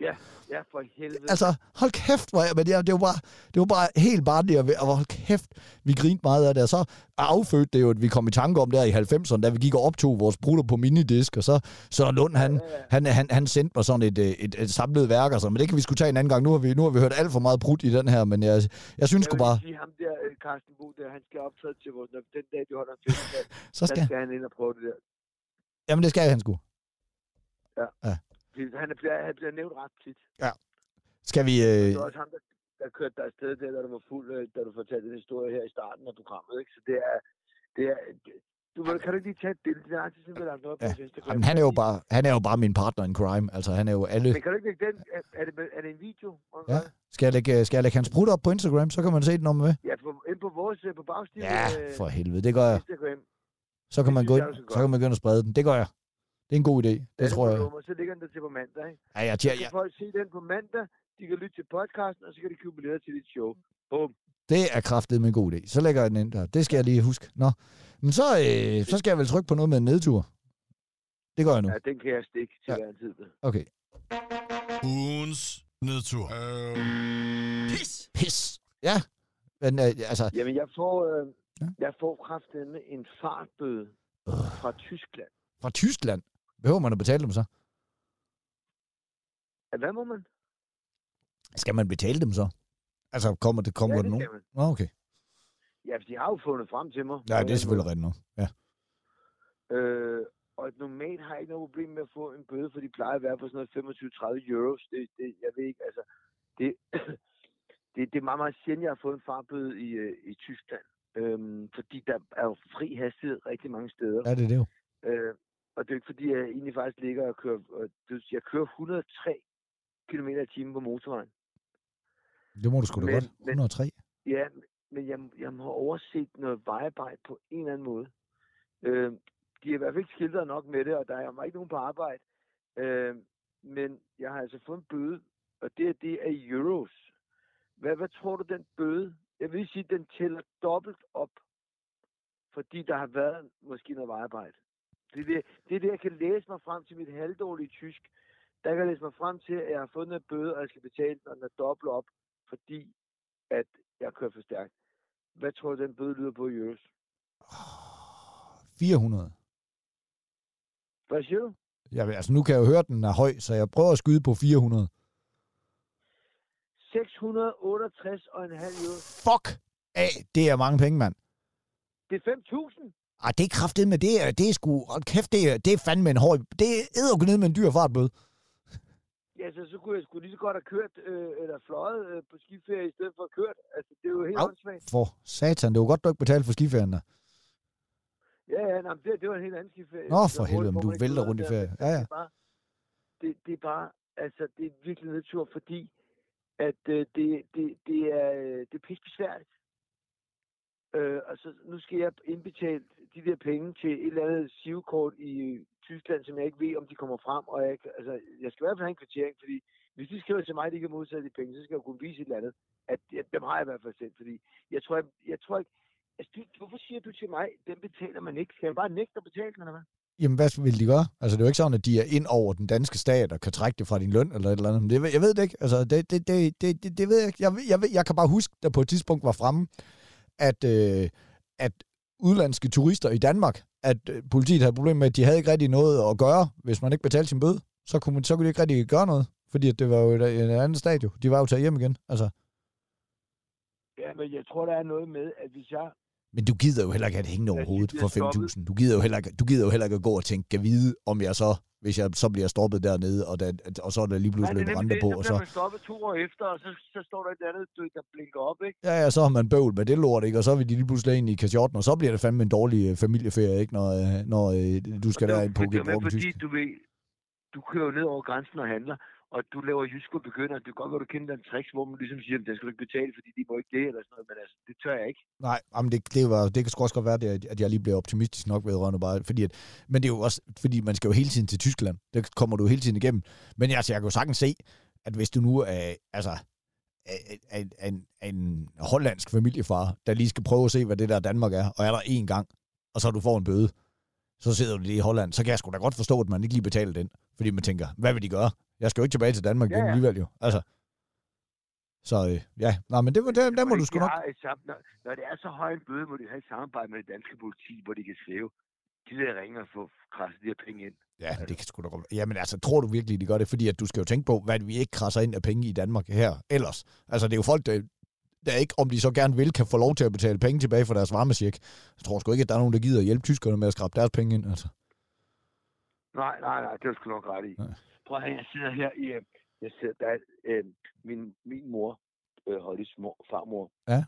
Ja, ja, for helvede. Altså, hold kæft, hvor jeg, men det, det, var bare, det var bare helt barnligt, og og hold kæft, vi grinte meget af det, og så affødte det jo, at vi kom i tanke om der i 90'erne, da vi gik og optog vores brutter på minidisk, og så, så Lund, han, han, han, han sendte mig sådan et, øh, et, et samlet værk, og så, men det kan vi skulle tage en anden gang. Nu har vi, nu har vi hørt alt for meget brudt i den her, men jeg, jeg synes sgu bare, sige, ham der, øh, Carsten Bo, der, han skal optræde til vores, når den dag, de holder en festival, så skal, skal han ind og prøve det der. jamen det skal han sgu. Fordi Han er, bliver, han bliver nævnt ret tit. Skal vi, øh, Det var også ham, der, der kørte dig afsted der, da du var fuld, øh, da du fortalte den historie her i starten af programmet. Ikke? Så det er, Det er, du kan du ikke lige tage et billede? Det er der er på Ja. ja. Instagram. Jamen, han er jo bare, han er jo bare min partner in crime. Altså, han er jo alle... Men kan du ikke lægge den? Er, er, det, er det en video? Ja. Skal jeg, lægge, skal jeg lægge hans brud op på Instagram, så kan man se den om med? Ja, på, ind på vores, øh, på bagstil Ja, for helvede, det gør jeg. Instagram. Så kan man gå ind, så kan man begynde at sprede den. Det gør jeg. Det er en god idé. Det Ja, tror jeg. mig. Så ligger den der til på mandag, ikke? Ja, jeg, Så jeg, kan jeg, folk se den på mandag, de kan lytte til podcasten, og så kan de købe billetter til dit show. Bum. det er kraftet med en god idé. Så lægger jeg den ind der. Det skal jeg lige huske. Nå. Men så, øh, så skal jeg vel trykke på noget med en nedtur. Det gør jeg nu. Ja, den kan jeg stikke til Ja. hver en tid. Okay. Ugens nedtur. Øh, pis! Pis. Ja. Men øh, altså, Jamen, jeg får, øh, Ja. jeg får kraftedeme en fartbøde øh, fra Tyskland. fra Tyskland. Behøver man at betale dem så? Hvad må man? Skal man betale dem så? Altså, kommer det, kommer ja, der det nogen? Nå, okay. Ja, for de har jo fundet frem til mig. Ja, det er selvfølgelig rigtigt nok. Ja. Øh, og normalt har jeg ikke noget problem med at få en bøde, for de plejer at være på sådan noget 25-30 euros. Det, det, jeg ved ikke, altså... Det, det, det er meget, meget sjældent, jeg har fået en farbøde i, øh, i Tyskland. Øhm, fordi der er jo fri hastighed rigtig mange steder. Ja, det er det jo. Øh, og det er ikke fordi, jeg egentlig faktisk ligger og kører... Og det, jeg kører 103 km i timen på motorvejen. Det må du sgu da Men- godt. men- 103. Ja, men jeg, jeg må have overset noget vejarbejde på en eller anden måde. Øh, de er i hvert fald ikke skildret nok med det, og der er mig ikke nogen på arbejde. Øh, men jeg har altså fået en bøde, og det er det er i euros. Hvad, hvad tror du, den bøde? Jeg vil sige, den tæller dobbelt op, fordi der har været måske noget vejarbejde. Det er det, det, er det jeg kan læse mig frem til mit halvdårlige tysk. Der kan jeg læse mig frem til, at jeg har fået en bøde, og jeg skal betale den, og den er dobbelt op, fordi at jeg kører for stærkt. Hvad tror du, den bøde lyder på i euros? 400. Hvad siger du? Ved- altså, nu kan jeg jo høre, at den er høj, så jeg prøver at skyde på 400. 668 og en halv euro. Fuck af, det er mange penge, mand. Det er 5.000. Ej, det er kraftet med det. er- Det er sgu... Hold kæft, det er, det er fandme en høj... Det er ned med en dyr fartbøde. Ja, så, så kunne jeg sgu lige så godt have kørt øh, eller fløjet øh, på skiferie i stedet for at kørt. Altså, det er jo helt åndssvagt. For satan, det var godt, du ikke betalte for skiferien der. Ja, ja, nej, det, det var en helt anden skiferie. Nå, for helvede, men du vælter rundt i ferie. Ja, ja. Det er bare, det, det er bare, altså, det er virkelig nedtur, fordi at øh, det, det, det, er, øh, det er pisse besværligt. Øh, altså, nu skal jeg indbetale de der penge til et eller andet sivkort i Tyskland, som jeg ikke ved, om de kommer frem. Og jeg, altså, jeg skal i hvert fald have en kvittering, fordi hvis de skriver til mig, at de kan modtage de penge, så skal jeg kunne vise et eller andet. At, at dem har jeg i hvert fald selv, fordi jeg tror, jeg, jeg tror ikke... Altså, du, hvorfor siger du til mig, dem betaler man ikke? Skal jeg bare nægte at betale den, eller hvad? Jamen, hvad vil de gøre? Altså, det er jo ikke sådan, at de er ind over den danske stat og kan trække det fra din løn eller et eller andet. Men det, jeg ved det ikke. Altså, det, det, det, det, det, det ved jeg ikke. Jeg, jeg, jeg, jeg kan bare huske, der på et tidspunkt var fremme, at, øh, at udlandske turister i Danmark, at øh, politiet havde problemer med, at de havde ikke rigtig noget at gøre, hvis man ikke betalte sin bøde. Så kunne, man, så kunne de ikke rigtig gøre noget. Fordi at det var jo et, et andet stadie. De var jo taget hjem igen. Altså, Ja, men jeg tror, der er noget med, at hvis jeg... Men du gider jo heller ikke det hængende over Ja, de hovedet bliver for stoppet. 5.000. Du gider jo heller ikke, du gider jo heller ikke at gå og tænke, kan vide, om jeg så, hvis jeg så bliver stoppet dernede, og, der, og så er der lige pludselig er løbet det, på, så og bliver så, man stoppet to år efter, og så, så står der et andet, du, der blinker op, ikke? ja, ja, så har man bøvl med det lort, ikke? Og så vil de lige pludselig ind i kasjotten, og så bliver det fandme en dårlig øh, familieferie, ikke? Når, øh, når øh, du skal Og det er der jo ind på med, Gebrokken fordi Tysk. du ved, du kører ned over grænsen og handler, og du laver jysk og begynder. Det kan godt være, du kender den tricks, hvor man ligesom siger, at den skal du ikke betale, fordi de må ikke det, eller sådan noget, men altså, det tør jeg ikke. Nej, jamen det, det, var, det kan sgu også godt være, det, at- jeg lige bliver optimistisk nok ved Rønne bare, fordi at, men det er jo også, fordi man skal jo hele tiden til Tyskland. der kommer du hele tiden igennem. Men altså, jeg kan jo sagtens se, at hvis du nu er, altså, en en en, en hollandsk familiefar, der lige skal prøve at se, hvad det der Danmark er, og er der én gang, og så du får en bøde, så sidder du lige i Holland, så kan jeg sgu da godt forstå, at man ikke lige betaler den. Fordi man tænker, hvad vil de gøre? Jeg skal jo ikke tilbage til Danmark Ja, igen ja. alligevel jo. Altså, så øh, ja, nej, men det, var- det, der må du sgu nok... sam- når, når det er så høj en bøde, må de have et samarbejde med det danske politi, hvor de kan skrive, de der ringer og få krasset de her penge ind. Ja, det kan sgu da godt. Jamen altså, tror du virkelig, de gør det? Fordi at du skal jo tænke på, hvad vi ikke krasser ind af penge i Danmark her ellers. Altså, det er jo folk, der, der ikke, om de så gerne vil, kan få lov til at betale penge tilbage for deres varmesjek. Jeg tror sgu ikke, at der er nogen, der gider at hjælpe tyskerne med at skrabe deres penge ind. Altså. Nej, nej, nej, det er sgu nok ret i. Nej. Prøv at høre, jeg sidder her i... øh, Jeg sidder, der, er, øh, min, min mor, øh, Hollys mor, farmor, Ja.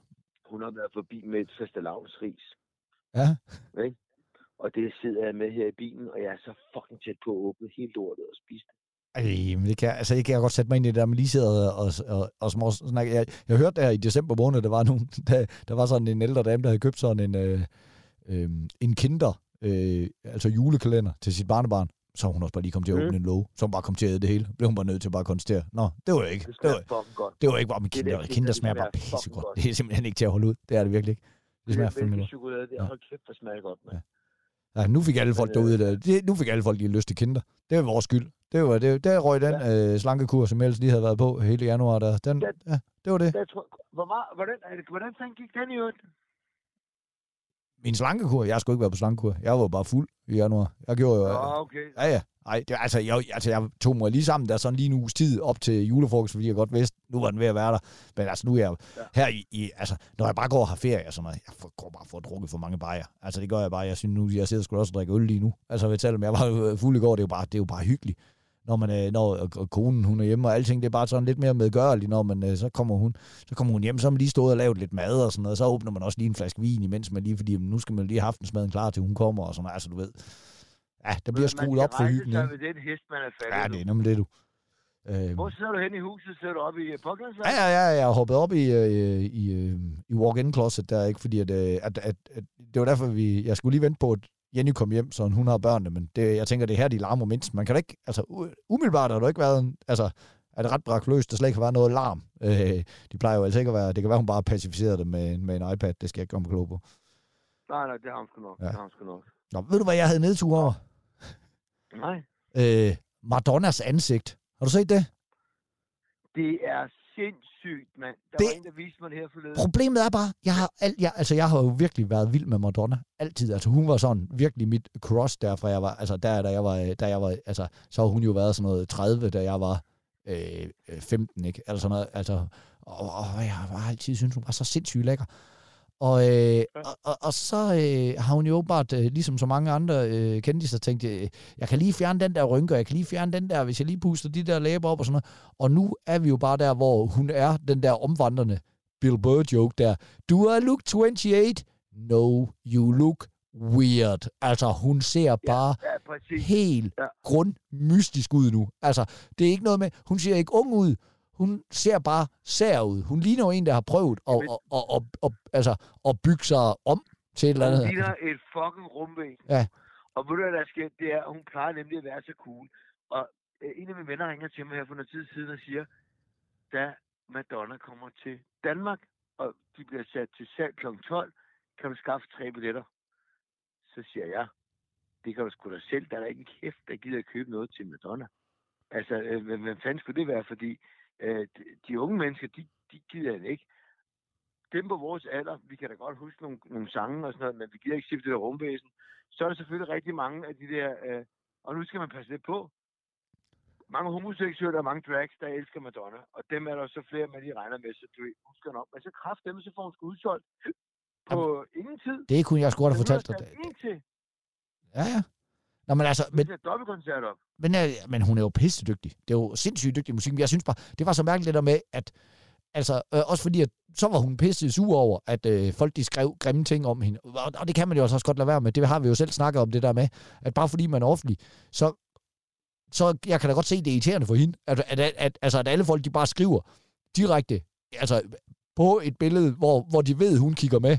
hun har været forbi med et fastelavnsris. Ja. Ikke? Og det sidder jeg med her i bilen, og jeg er så fucking tæt på at åbne helt lortet og spise det. Ej, men det kan, jeg- altså, det kan jeg godt sætte mig ind i det der, men lige sidder og, og, og små snakke. Jeg, jeg hørte der i december måned, der var nogen, der, der var sådan en ældre dame, der havde købt sådan en, øh, øh, en kinder, øh, altså julekalender til sit barnebarn. Så hun også bare lige kom til at Mm. åbne en låge. Så hun bare kom til at æde det hele. Blev hun bare nødt til at bare konstatere. Nå, det var ikke. Det Det var, godt. det var ikke bare med Det der kinder. kinder, Kinder det smager bare pissegodt. godt. Det er simpelthen ikke til at holde ud. Det er det virkelig ikke. Det smager fandme godt. chokolade, det Ja. hold kæft, hvor smager godt, mand. Ja, nu fik alle folk øh, derude, der, det, nu fik alle folk lige lyst til kinder. Det var vores skyld. Det var det. Der røg den øh, slankekur, som ellers lige havde været på hele januar. Der. Den, Ja. ja, det var det. Jeg tror, hvor meget, hvordan, er det, hvordan fanden gik den i øvrigt? Min slankekur, jeg skulle ikke være på slankekur. Jeg var bare fuld i januar. Jeg gjorde jo... Nå, okay. Ja, ja. Ej, det, altså, jeg, altså, jeg tog mig lige sammen der sådan lige en uges tid op til julefrokost, fordi jeg godt vidste, nu var den ved at være der. Men altså, nu er jeg ja. Her i, i, altså, når jeg bare går og har ferie og sådan noget, jeg går bare for at drukke for mange bajer. Altså, det gør jeg bare. Jeg synes nu, jeg sidder sgu også og drikker øl lige nu. Altså, selvom jeg var jo fuld i går, det er jo bare, det er jo bare hyggeligt. Når, man, øh, når og, og konen hun er hjemme, og alting, det er bare sådan lidt mere medgørligt, når man, øh, så, kommer hun, så kommer hun hjem, så har man lige stået og lavet lidt mad og sådan noget, så åbner man også lige en flaske vin imens man lige, fordi jamen, nu skal man lige have aftensmaden klar til hun kommer og sådan noget, altså du ved. Ja, der bliver skruet op for hyggen, Man den hest, man er faldet Ja, det er nemlig det, du. Øh, Hvor sidder du hen i huset? Sidder du oppe i påklædningsværelset? ja, ja, ja, jeg har hoppet op i, øh, i, øh, i walk-in closet der, ikke? Fordi at, øh, at, at, at, det var derfor, vi, jeg skulle lige vente på, at Jenny kom hjem, så hun har børnene, men det, jeg tænker, det er her, de larmer mindst. Man kan da ikke, altså umiddelbart har der ikke været, altså er det ret bragt løs, der slet ikke har været noget larm. Øh, de plejer jo altså ikke at være, det kan være, hun bare pacificerer det med, med en iPad, det skal jeg ikke komme klog på. Nej, nej, det har hun sgu nok. Ja. Det har hun sgu nok. Nå, ved du, hvad jeg havde nedtur over? Nej. Øh, Madonnas ansigt. Har du set det? Det er sindssygt, mand. Der Det- var en, der viste mig det her forleden. Problemet er bare, jeg har, al, jeg, altså, jeg har jo virkelig været vild med Madonna. Altid. Altså, hun var sådan virkelig mit cross der, fra jeg var, altså, der, da jeg var, da jeg var, altså, så har hun jo været sådan noget 30, da jeg var øh, øh, 15, ikke? Altså sådan noget, altså, og, og jeg har altid syntes, hun var så sindssygt lækker. Og, øh, og, og, og så øh, har hun jo åbenbart, øh, ligesom så mange andre øh, kendte tænkt, øh, jeg kan lige fjerne den der rynke, jeg kan lige fjerne den der, hvis jeg lige puster de der læber op og sådan noget. Og nu er vi jo bare der, hvor hun er den der omvandrende Bill Burr joke der. Do I look 28? No, you look weird. Altså, hun ser bare Ja, præcis. helt Ja. grundmystisk ud nu. Altså, det er ikke noget med, hun ser ikke ung ud. Hun ser bare sær ud. Hun ligner jo en, der har prøvet at, at, at, at, at, altså, at bygge sig om til et eller andet. Hun ligner et fucking rumvæg. Ja. Og ved du, hvad der sker? Det er, hun plejer nemlig at være så cool. Og øh, en af mine venner ringer til mig her for noget tid siden og siger, da Madonna kommer til Danmark, og de bliver sat til salg kl. 12, kan du skaffe tre billetter. Så siger jeg, det kan du sgu da selv. Der er ikke en kæft, der gider at købe noget til Madonna. Altså, øh, hvad, hvad fanden skulle det være? Fordi øh, de, de unge mennesker, de, de gider det ikke. Dem på vores alder, vi kan da godt huske nogle, nogle sange og sådan noget, men vi gider ikke skifte det der rumvæsen. Så er der selvfølgelig rigtig mange af de der, øh, og nu skal man passe lidt på. Mange homoseksuelle og mange drags, der elsker Madonna, og dem er der så flere, man lige regner med, så du husker nok. Men så kraft dem, så får hun sgu udsolgt på ingen tid. Det kunne jeg sgu godt have er fortalt dig. Ja, ja. Nå, men altså, men, dobbeltkoncert op. men, øh, men hun er jo pissedygtig. Det er jo sindssygt dygtig musik. Men jeg synes bare, det var så mærkeligt det der med, at Altså, øh, også fordi, at så var hun pisse sur over, at øh, folk de skrev grimme ting om hende. Og, og det kan man jo også godt lade være med. Det har vi jo selv snakket om, det der med, at bare fordi man er offentlig, så, så jeg kan da godt se, det er irriterende for hende, at, at, at, at, altså, at alle folk, de bare skriver direkte, altså på et billede, hvor, hvor de ved, hun kigger med.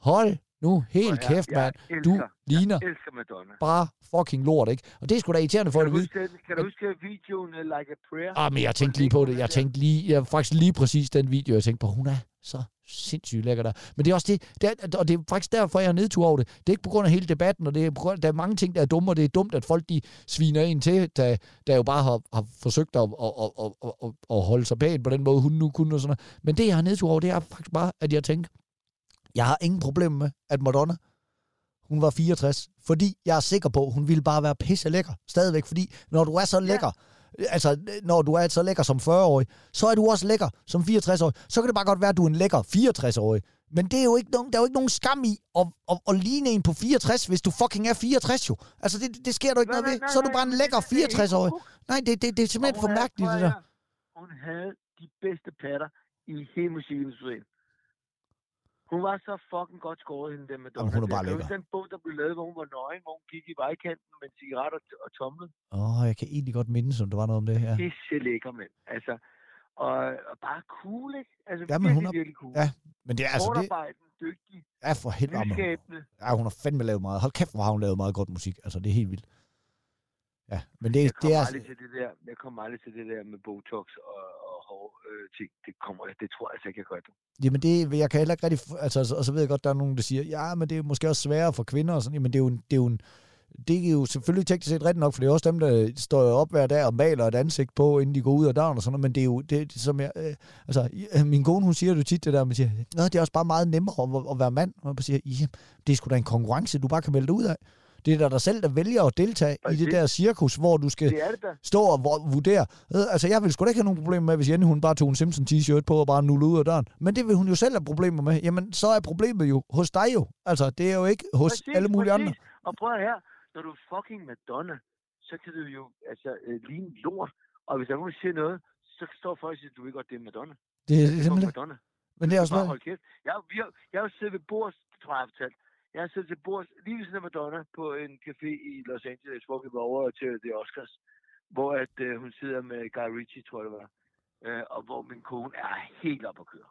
Hold nu helt jeg- kæft, mand. Du ligner Jeg elsker Madonna. bare fucking lort, ikke? Og det er sgu da irriterende for at vide. kan du huske videoen uh, Like a Prayer? Ah, men jeg tænkte lige på det. Jeg tænkte lige, jeg faktisk lige præcis den video, jeg tænkte på, hun er så sindssygt lækker der. Men det er også det, det er, og det er faktisk derfor, jeg er nedtur over det. Det er ikke på grund af hele debatten, og det er på grund, der er mange ting, der er dumme, og det er dumt, at folk de sviner en til, der, der jo bare har, har forsøgt at, at, at, at, at, at holde sig pænt på den måde, hun nu kunne og sådan noget. Men det, jeg har nedtur over, det er faktisk bare, at jeg tænker, jeg har ingen problem med, at Madonna, hun var 64, fordi jeg er sikker på, hun ville bare være pisse lækker stadigvæk, fordi når du er så lækker, altså når du er så lækker som 40-årig, så er du også lækker som 64-årig. Så kan det bare godt være, at du er en lækker 64-årig. Men det er jo ikke nogen, der er jo ikke nogen skam i at, at, at ligne en på 64, hvis du fucking er 64 jo. Altså det, det sker du ikke Nej, noget nej, ved. Så er du bare en lækker det er helt 64-årig. kuk. Nej, det, det, det er simpelthen for mærkeligt, det der. Hun havde de bedste patter i hele musikindustrien. Hun var så fucking godt skåret, hende der med Jamen, hun er bare lækker. den bog, der blev lavet, hvor hun var nøgen, hvor hun gik i vejkanten med en cigaret og, og tomlede? Åh, oh, jeg kan egentlig godt mindes, om der var noget om det her. Pisse lækker, mand. Altså, og, og bare cool, ikke? Altså, Ja, men virkelig, hun er- virkelig cool. ja, Men det er altså, det dygtig, er for helvede. nyskabende. Ja, hun har fandme lavet meget. Hold kæft, hvor har hun lavet meget godt musik. Altså, det er helt vildt. Ja, men det, Jeg det er... aldrig til det der, jeg kommer aldrig til det der med Botox og, og øh, ting. Det kommer det tror jeg altså ikke, jeg gør. det. Jamen det, jeg kan heller ikke rigtig... Altså, altså, og så ved jeg godt, der er nogen, der siger, ja, men det er måske også sværere for kvinder og sådan. Jamen det er jo, en- det er jo, en, det er jo selvfølgelig teknisk set rigtigt nok, for det er også dem, der står op hver dag og maler et ansigt på, inden de går ud af døren og sådan noget, men det er jo, det, som jeg, øh, altså, øh, min kone, hun siger jo tit det der, man siger, Nå, det er også bare meget nemmere at, at være mand, og man siger, ja, det er sgu da en konkurrence, du bare kan melde dig ud af. Det er da dig selv, der vælger at deltage i det det- der cirkus, hvor du skal Det det stå og vurdere. Øh, Altså, jeg vil sgu da ikke have nogen problemer med, hvis Jenny hun bare tog en Simpson t-shirt på og bare nulle ud af døren. Men det vil hun jo selv have problemer med. Jamen, så er problemet jo hos dig jo. Altså, det er jo ikke hos Præcis, alle mulige andre. præcis. Og prøv her, når du er fucking Madonna, så kan du jo altså, øh, ligne lort. Og hvis der er nogen, siger noget, så står folk og siger, du ved godt, det er Madonna. Det, det, er Det er simpelthen, Madonna. men det er også noget. Jeg, vi har, jeg har jo siddet ved bords, tror jeg, jeg har fortalt. Jeg har siddet til bords lige ved siden af Madonna på en café i Los Angeles, hvor vi var over til The Oscars. Hvor at, øh, hun sidder med Guy Ritchie, tror jeg det var. Øh, og hvor min kone er helt op at køre.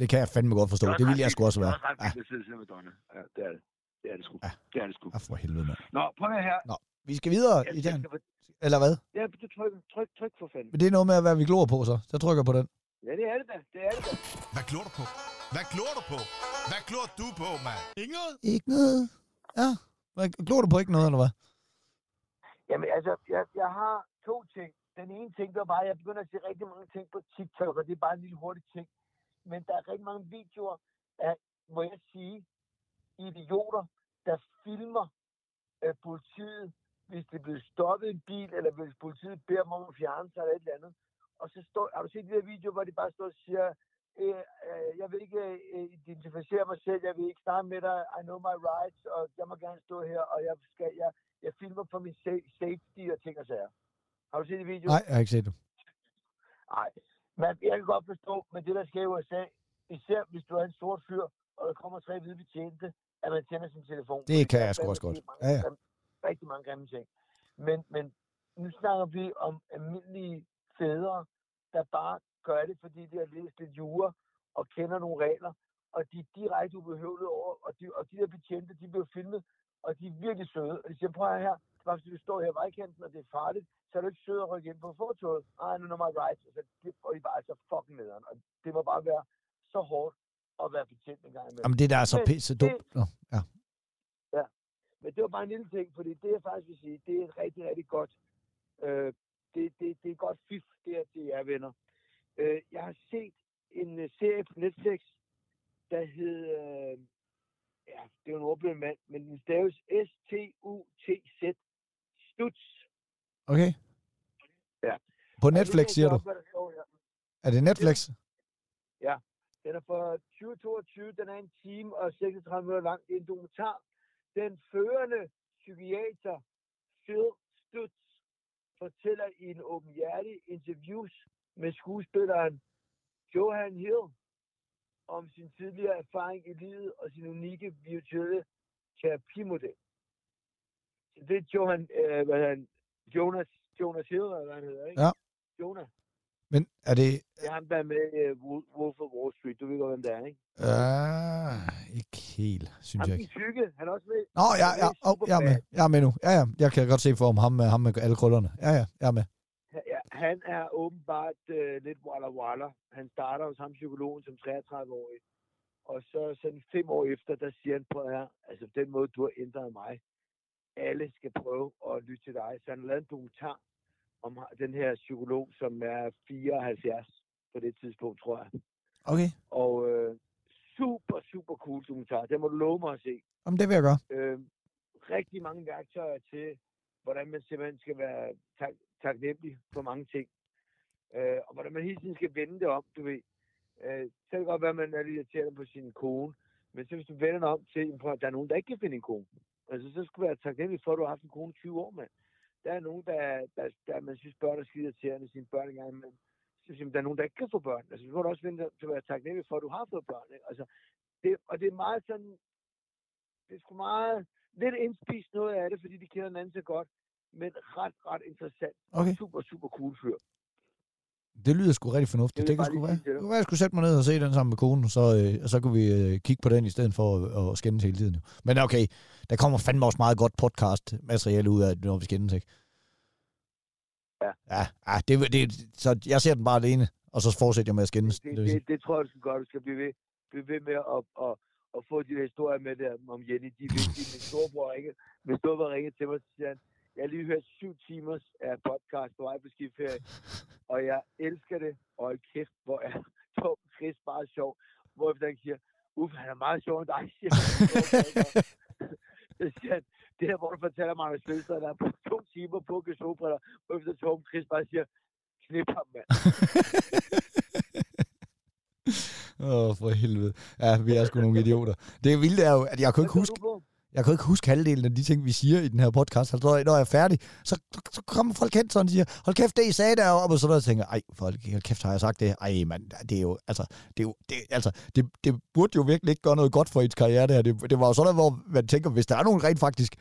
det kan jeg fandme godt forstå. Det vil jeg sgu også Det være. er også ret Ja, vildt at Madonna. Ja, det er det. Det er det sgu. Ja. Det er det sgu. ja, for helvede, mand. Nå, prøv at her. Vi skal videre Jeg, i den. for- Eller hvad? ja, du tryk, tryk, tryk for fanden. Men det er noget med, hvad vi glor på, så. Så trykker jeg på den. Ja, det er det da. Det er det da. Hvad glor du på? Hvad glor du på? Hvad glor du på, mand? Inget? Ikke noget. Ja. Hvad, glor du på ikke noget, eller hvad? Jamen, altså, jeg, jeg har to ting. Den ene ting, det var bare, at jeg begynder at se rigtig mange ting på TikTok, og det er bare en lille hurtig ting. Men der er rigtig mange videoer af, må jeg sige, idioter, der filmer øh, politiet, hvis det bliver stoppet en bil, eller hvis politiet beder dem om at fjerne sig eller et eller andet. Og så står, har du set de der videoer, hvor de bare står og siger, øh, øh, jeg vil ikke øh, identificere mig selv, jeg vil ikke snakke med dig, I know my rights, og jeg må gerne stå her, og jeg, skal, jeg, jeg filmer for min sa- safety og ting og sager. Har du set de videoer? Nej, jeg har ikke set det. Nej. Men jeg kan godt forstå, men det der sker i USA, især hvis du er en sort fyr, og der kommer tre hvide betjente, at man tænder sin telefon. Det kan jeg sgu også godt. mange Ja, ja. grimme- Rigtig mange grimme ting. Men, men nu snakker vi om almindelige fædre, der bare gør det, fordi de har læst lidt jura og kender nogle regler, og de er direkte ubehøvlede over, og de, og de der betjente, de bliver filmet, og de er virkelig søde. Og de siger, prøv her, bare fordi du står her i vejkanten, og det er farligt, så er du ikke sød at rykke ind på fortoget. Ej, nu er my rights. Altså, det får de bare altså fucking nederen. Og det må bare være så hårdt at være betjent en gang imellem. Jamen, det der er så pisse dumt. Nå, ja. Men det var bare en lille ting, fordi det jeg faktisk vil sige, det er et rigtig, rigtig godt, øh, det, det, det er godt fif, det er til jer venner. Øh, jeg har set en uh, serie på Netflix, der hed, øh, ja, det er jo en ordblind mand, men den staves S-T-U-T-Z, Stuts. Okay. Ja. På Netflix, siger du? Op. Er det Netflix? Den er fra 2022, den er en time og 36 minutter lang. Det er en dokumentar. Den førende psykiater Phil Stutz fortæller i en åbenhjertig interviews med skuespilleren Johan Hill om sin tidligere erfaring i livet og sin unikke virtuelle terapimodel. Så det er Johan, øh, hvad han, Jonas, Jonas Hill, eller hvad han hedder, ikke? Ja. Jonas. Men er det... Det er ham, der er med uh, Wolf of Wall Street. Du ved godt, hvem det er, ikke? Uh, ikke helt, synes Ham jeg ikke. tykke, han er også med. Nå, ja, han ja, oh, jeg er med. Jeg er med nu. Ja, ja, jeg kan godt se for ham, ham med, ham med alle krøllerne. Ja, ja, jeg er med. Han er åbenbart uh, lidt walla walla. Han starter hos ham psykologen som 33-årig. Og så sådan fem år efter, der siger han på her, altså den måde, du har ændret mig. Alle skal prøve at lytte til dig. Så han har lavet en dokumentar om den her psykolog, som er 74 på det tidspunkt, tror jeg. Okay, Og øh, super, super cool dokumentar. Den må du love mig at se. Jamen, det vil jeg gøre. øh, rigtig mange værktøjer til, hvordan man simpelthen skal være tak, taknemmelig for mange ting. Øh, og hvordan man hele tiden skal vende det om, du ved. Øh, så kan det godt være, at man er lidt irriterende på sin kone, men så hvis du vender det om til, at der er nogen, der ikke kan finde en kone. Altså, så skulle du være taknemmelig for, at du har haft en kone 20 år, mand. Der er nogen, der, der, der man synes, børn er skide irriterende, sine børn engang imellem. Så siger der er nogen, der ikke kan få børn. Altså, så må du også vente til at være taknemmelig for, at du har fået børn. Ikke? Altså, det, og det er meget sådan, det er sgu meget, lidt indspist noget af det, fordi de kender hinanden så godt, men ret, ret interessant. Okay. Super, super cool fyr. Det lyder sgu rigtig fornuftigt. Det Det, det kan sgu være. Det kunne være, jeg skulle sætte mig ned og se den sammen med konen, så, øh, så kunne vi øh, kigge på den i stedet for at, at skændes hele tiden. jo. Men okay, der kommer fandme også meget godt podcast-materiale ud af det, når vi skændes, ikke? Ja. Ja, ja det, det, så jeg ser den bare alene, og så fortsætter jeg med at skændes. Det, sige. det, det, tror jeg, du skal gøre. Du skal blive ved, blive ved med at, at, at få de der historier med der om Jenny. De er vigtige. Min storebror ringede, min storebror ringede til mig, og siger han, jeg har lige hørt syv timers af podcast på vej på skiferie, og jeg elsker det. Og hold kæft, hvor er Torben Chris bare sjov. Hvorefter han siger, uff, han er meget sjov end dig, siger. Så siger han, det her, hvor du fortæller mig, at der er på to timer på solbriller, hvorefter Torben Chris bare siger, knip ham, mand. Åh, oh, for helvede. Ja, vi er sgu nogle idioter. Det vilde er jo, at jeg kunne ikke huske? Jeg kan ikke huske halvdelen af de ting, vi siger i den her podcast. Altså, når jeg er færdig, så, så kommer folk hen sådan og siger, hold kæft, det I sagde deroppe, og så der tænker, ej, folk, hold kæft, har jeg sagt det? Ej, mand, det er jo, altså, det, er jo, det, altså, det, det burde jo virkelig ikke gøre noget godt for ens karriere, det her. Det, det var jo sådan, hvor man tænker, hvis der er nogen rent faktisk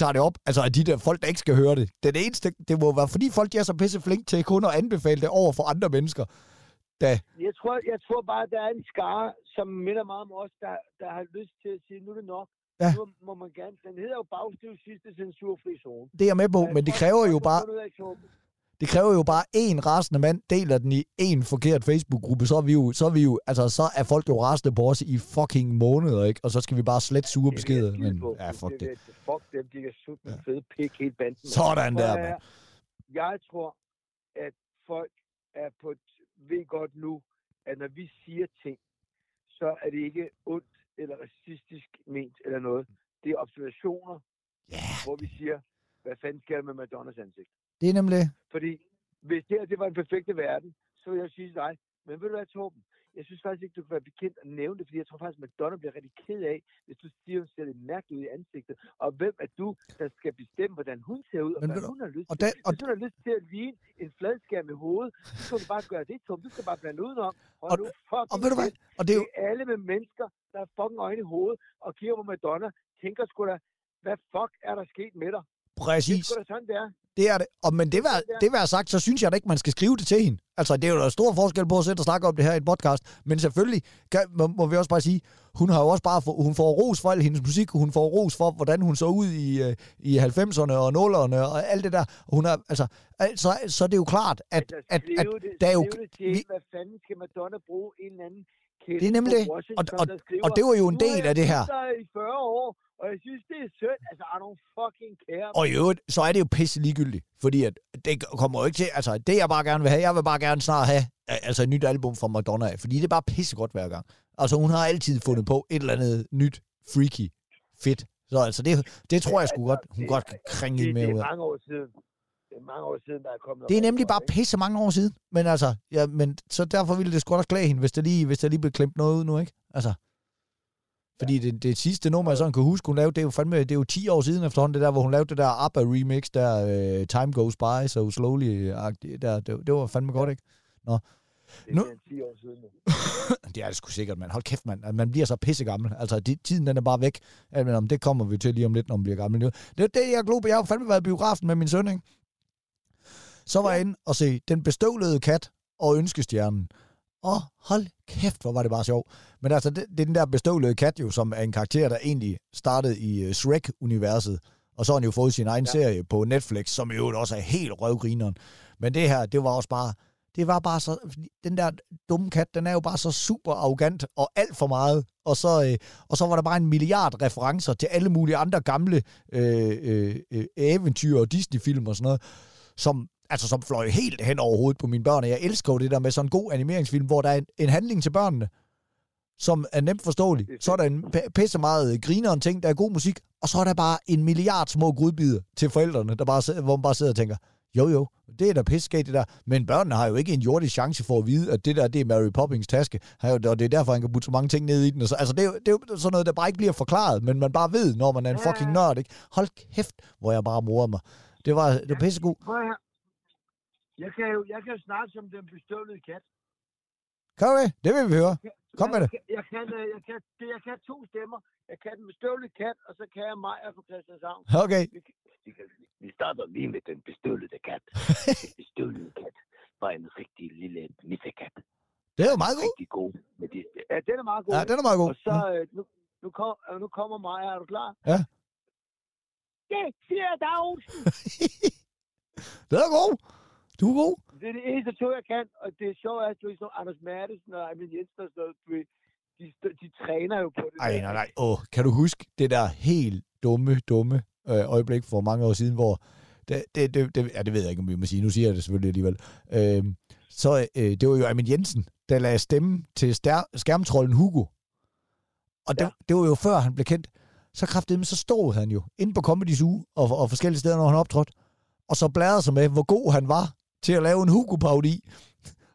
tager det op, altså at de der folk, der ikke skal høre det. Den eneste, det må være, fordi folk de er så pisse flink til kun at anbefale det over for andre mennesker. Da, Jeg tror, jeg tror bare, at der er en skare, som minder meget om os, der, der har lyst til at sige, nu er det nok. Ja. Nu må man gerne. Den hedder jo bagstiv sidste censurfri zone. det er jeg med på, men det kræver jo bare. Det kræver jo bare én rasende mand, deler den i én forkert Facebook-gruppe, så er vi jo, så er vi jo, altså så er folk jo rasende på os i fucking måneder, ikke? Og så skal vi bare slet sure Det er beskeder. Men ja, fuck det. er- Fuck dem, de kan sutte med fede pik hele banden. Sådan der, mand. Jeg tror, at folk er på ved godt nu, at når vi siger ting, så er det ikke ondt eller racistisk ment eller noget. Det er observationer, Ja, hvor vi siger, hvad fanden sker der med Madonnas ansigt? det er nemlig... Fordi hvis det her det var en perfekte verden, så vil jeg sige til dig, men ved du hvad, Torben? Jeg synes faktisk ikke, du kan være bekendt at nævne det, fordi jeg tror faktisk, at Madonna bliver rigtig ked af, hvis du siger, at hun ser lidt mærkeligt ud i ansigtet. Og hvem er du, der skal bestemme, hvordan hun ser ud, og Men hvad du- hun har lyst og til? den- og- Hvis hun har lyst til at ligne en fladskærm i hovedet, så skal du bare gøre det, Torben. Du skal bare blande udenom. Hold Og- nu Og ved du hvad? Og det er jo... Det er alle med mennesker, der har fucking øjne i hovedet, og kigger på Madonna, tænker sgu da, hvad fuck er der sket med dig? Det er Præcis. da sådan, det er. Det er det. Og, men det var, det var sagt, så synes jeg da ikke, man skal skrive det til hende. Altså, det er jo der stor forskel på at sætte og snakke om det her i et podcast. Men selvfølgelig kan, må, må vi også bare sige, hun har jo også bare få, hun får ros for al hendes musik, hun får ros for, hvordan hun så ud i, øh, i 90'erne og 0'erne og alt det der. Hun er, altså, altså, så er det jo klart, at, Altså, at, at, det, der er jo... det til, vi- hvad fanden skal Madonna bruge en eller anden Det er nemlig det. Og- og- der skriver, og det var jo en "Nu har del af det her." i 40 år, og jeg synes, det er synd. Altså, I don't fucking care. Og i øvrigt, så er det jo pisse ligegyldigt. Fordi at det kommer jo ikke til... Altså, det jeg bare gerne vil have, jeg vil bare gerne snart have altså et nyt album fra Madonna. Fordi det er bare pisse godt hver gang. Altså, hun har altid fundet på et eller andet nyt, freaky, fedt. Så altså, det, det tror jeg sgu godt, hun det- godt kan kringe det, det med ud er mange år siden. Det er mange år siden, der er kommet Det er nemlig bare pisse mange år siden. Men altså, ja, men så derfor ville det sgu da klæde hende, hvis der lige, hvis der lige blev klemt noget ud nu, ikke? Altså. Fordi det, det sidste nummer, jeg sådan kan huske, hun lavede, det er jo fandme, det er jo 10 år siden efterhånden, det der, hvor hun lavede det der ABBA remix, der uh, Time Goes By, so slowly, der, det, det var fandme godt, ikke? Det er nu- mere end 10 år siden nu. Det er det sgu sikkert, mand. Hold kæft, mand. Altså, Man bliver så pisse gammel. Altså, det, tiden den er bare væk. Ja, Men om det kommer vi til lige om lidt, når man bliver gammel. Det er det, jeg er glad på. Jeg har fandme været i biografen med min søn, ikke? Så var jeg inde og se Den bestøvlede kat og Ønskestjernen. Og hold kæft, hvor var det bare sjovt. Men altså, det, det er den der bestøvlede kat jo, som er en karakter, der egentlig startede i uh, Shrek-universet. Og så har han jo fået sin egen ja. serie på Netflix, som jo også er helt røvgrineren. Men det her, det var også bare... Det var bare så... Den der dumme kat, den er jo bare så super arrogant og alt for meget. Og så, øh, og så var der bare en milliard referencer til alle mulige andre gamle øh, øh, øh, eventyr og Disney-film og sådan noget, som, altså, som fløj helt hen over hovedet på mine børn. Og jeg elsker jo det der med sådan en god animeringsfilm, hvor der er en, en handling til børnene, som er nemt forståelig. Så er der en pisse meget grineren ting, der er god musik, og så er der bare en milliard små grudbider til forældrene, der bare, hvor man bare sidder og tænker, jo jo, det er da pisse det der. Men børnene har jo ikke en jordisk chance for at vide, at det der, det er Mary Poppins taske. Og det er derfor, han kan putte så mange ting ned i den. Og så, altså, det er, jo, det er jo sådan noget, der bare ikke bliver forklaret, men man bare ved, når man er en fucking nørd, ikke? Hold kæft, hvor jeg bare morede mig. Det var, det var pissegod. Jeg kan jo, jeg kan snakke som den bestøvlede kat. Kan du det? Det vil vi høre. Kom med det. Jeg, jeg, kan, øh, jeg, kan, det- jeg kan to stemmer. Jeg kan den med støvlet kat, og så kan jeg Maja fra Christianshavn. Okay. Vi, vi, starter lige med den bestøvlede kat. Den bestøvlede kat var en rigtig lille missekat. Det er jo meget god. Rigtig god. Med de, ja, den er meget god. Ja, den er meget god. Og så, øh, nu, nu, kom, øh, nu kommer Maja. Er du klar? Ja. Det siger Dag Olsen. Den er god. Du er god. Det er det eneste to, jeg kan. Og det er sjovt, at du som Anders Madsen og Emil Jensen og sådan noget, du de, de, træner jo på det. Ej, der. nej, nej. Åh, kan du huske det der helt dumme, dumme øh, øjeblik for mange år siden, hvor... Det, det, det, det, ja, det ved jeg ikke, om vi må sige. Nu siger jeg det selvfølgelig alligevel. Øh, så øh, det var jo Amin Jensen, der lagde stemme til stær- skærmtrollen Hugo. Og det, Ja. det var jo før han blev kendt. Så kraftedeme, så stod han jo inde på Comedy Zoo og, og forskellige steder, når han optrådte. Og så bladrede sig med, hvor god han var til at lave en Hugo-parodi.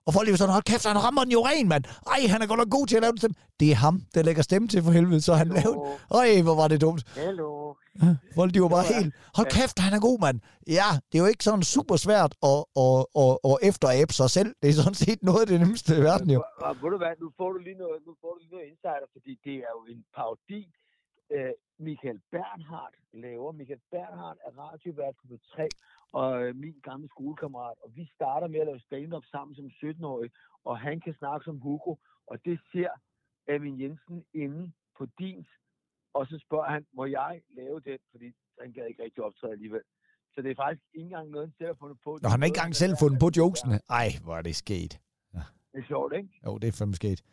Og folk lige var sådan, hold kæft, han rammer den jo ren, mand. Ej, han er godt nok god til at lave den stemme. Det er ham, der lægger stemme til for helvede, så han lavede... Øj, hvor var det dumt. Hallo. Folk, de var bare helt... Hold kæft, han er god, mand. Ja, det er jo ikke sådan super svært at, at, at, at efterabe sig selv. Det er sådan set noget af det nemmeste i verden, jo. Ved du hvad, nu får du lige noget, nu får du lige noget insider, fordi det er jo en parodi. Øh, Michael Bernhardt laver. Michael Bernhardt er radiovært på 3 og øh, min gamle skolekammerat. Og vi starter med at lave stand-up sammen som 17-årig, og han kan snakke som Hugo, og det ser Amin Jensen inde på dins, og så spørger han, må jeg lave det? Fordi han gad ikke rigtig optræde alligevel. Så det er faktisk ikke engang noget, han selv har fundet på. Når han har ikke engang selv fundet på jokesene. Ej, hvor er det sket. Det er sjovt, ikke? Jo, det er fandme sket.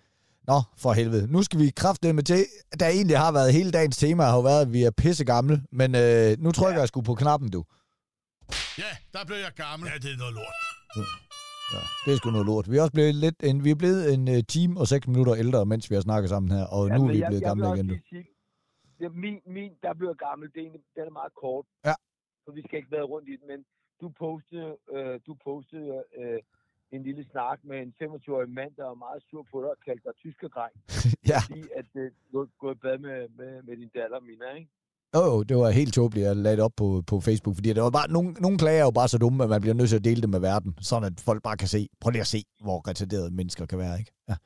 Nå, for helvede. Nu skal vi kraftedeme til, der egentlig har været hele dagens tema, har jo været, at vi er pisse gamle. Men øh, nu trykker ja. jeg sgu på knappen, du. Ja, der blev jeg gammel. Ja, det er noget lort. Ja, det er sgu noget lort. Vi er også blevet lidt en, vi er blevet en uh, time og seks minutter ældre, mens vi har snakket sammen her, og ja, nu er vi jeg- blevet jeg gamle også igen. Sige, det er min, min, der bliver gammel, det er, den er meget kort. Ja. For vi skal ikke være rundt i den, men du postede, øh, du postede øh, en lille snak med en 25-årig mand, der var meget sur på dig og kaldte dig tyskergrej. Ja. Fordi at øh, du er gået i bad med, med, med din datter, Mina, ikke? Jo, jo, det var helt tåbeligt at lade det op på, på Facebook, fordi det var bare, nogle, nogle klager er jo bare så dumme, at man bliver nødt til at dele det med verden, sådan at folk bare kan se, prøv lige at se, hvor retarderede mennesker kan være, ikke? Ja.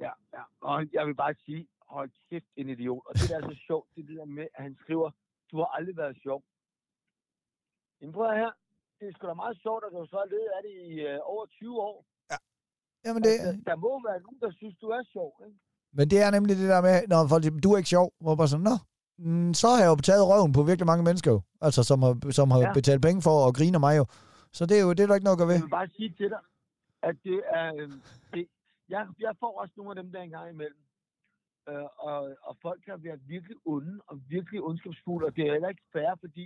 Ja, ja. Og jeg vil bare sige, hold kæft, en idiot. Og det der er så sjovt, det er det der med, at han skriver, du har aldrig været sjov. Jamen prøv her. Det er sgu da meget sjovt, at du så har levet af det i øh, over 20 år. Jamen det, Altså, der må være nogen, der synes, du er sjov, ikke? men det er nemlig det der med, når folk siger, du er ikke sjov, hvor bare sådan, nå, mm, så har jeg jo betalt røven på virkelig mange mennesker jo, altså som har, som har ja. Ja. betalt penge for at grine af mig jo. Så det er jo det er der ikke noget at gøre ved. Jeg vil bare sige til dig, at det er... Øh, det, jeg, jeg får også nogle af dem der engang imellem. Øh, og, og folk kan være virkelig onde og virkelig ondskabsfulde, og det er heller ikke fair, fordi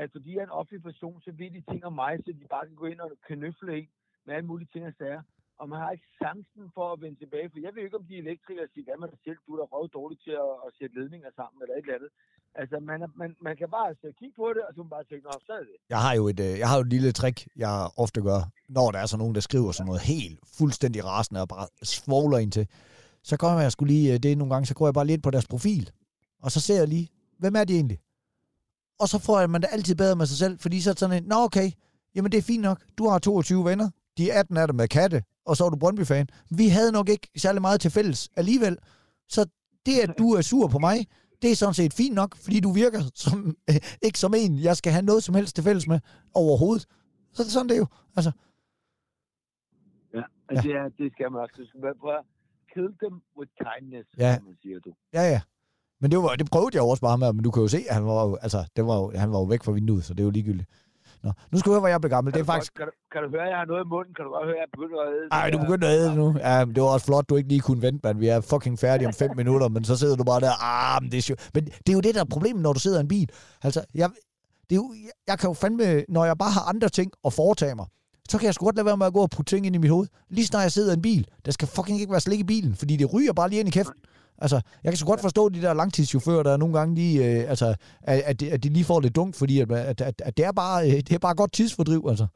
Altså, at fordi jeg er en offentlig person, så ved de ting om mig, så de bare kan gå ind og knøfle en med alle mulige ting og sager. Og man har ikke chancen for at vende tilbage, for jeg ved ikke, om de elektrikere siger, hvad med dig selv, du er da dårligt til at, at sætte ledninger sammen, eller et eller andet. Altså, man, man, man kan bare altså, kigge på det, og så kan man bare tænke, så er det. Jeg har jo et, øh, jeg har jo et lille trick, jeg ofte gør, når der er sådan nogen, der skriver sådan noget helt fuldstændig rasende og bare svogler ind til. Så går jeg skulle lige, øh, det nogle gange, så går jeg bare lidt på deres profil, og så ser jeg lige, hvem er de egentlig? Og så får man det altid bedre med sig selv, fordi så er det sådan en, nå okay, jamen det er fint nok, du har 22 venner, de 18 er der med katte, og så er du Brøndby-fan. Vi havde nok ikke særlig meget til fælles alligevel, så det, at du er sur på mig, det er sådan set fint nok, fordi du virker som, øh, ikke som en, jeg skal have noget som helst til fælles med overhovedet. Så er det sådan, det er jo. Altså, Ja, ja. Det, er, det skal man også. Du skal prøve at kill them with kindness, Ja. som man siger du. ja, ja. Men det, var, det prøvede jeg også bare med, men du kan jo se, at han var jo, altså, det var jo, han var jo væk fra vinduet, så det er jo ligegyldigt. Nå, nu skal du høre, hvor jeg blev gammel. Det er Kan faktisk... Godt, kan, du, kan du høre, at jeg har noget i munden? Kan du godt høre, at jeg begynder at æde? Ej, det du der? begynder at æde nu. Ja, men det var også flot, du ikke lige kunne vente, man. Vi er fucking færdige om fem minutter, men så sidder du bare der. Ah, men det er sjovt. Men det er jo det, der er problemet, når du sidder i en bil. Altså, jeg, det er jo, jeg, jeg kan jo fandme, når jeg bare har andre ting at foretage mig, så kan jeg sgu godt lade være med at gå og putte ting ind i mit hoved. Lige snart jeg sidder i en bil, der skal fucking ikke være slik i bilen, fordi det ryger bare lige ind i kæften. Altså, jeg kan så godt forstå de der langtidschauffører, der nogle gange lige, øh, altså, at, at, de, at de lige får lidt dunk, fordi at, at, at, at det, er bare, øh, det er bare godt tidsfordriv, altså.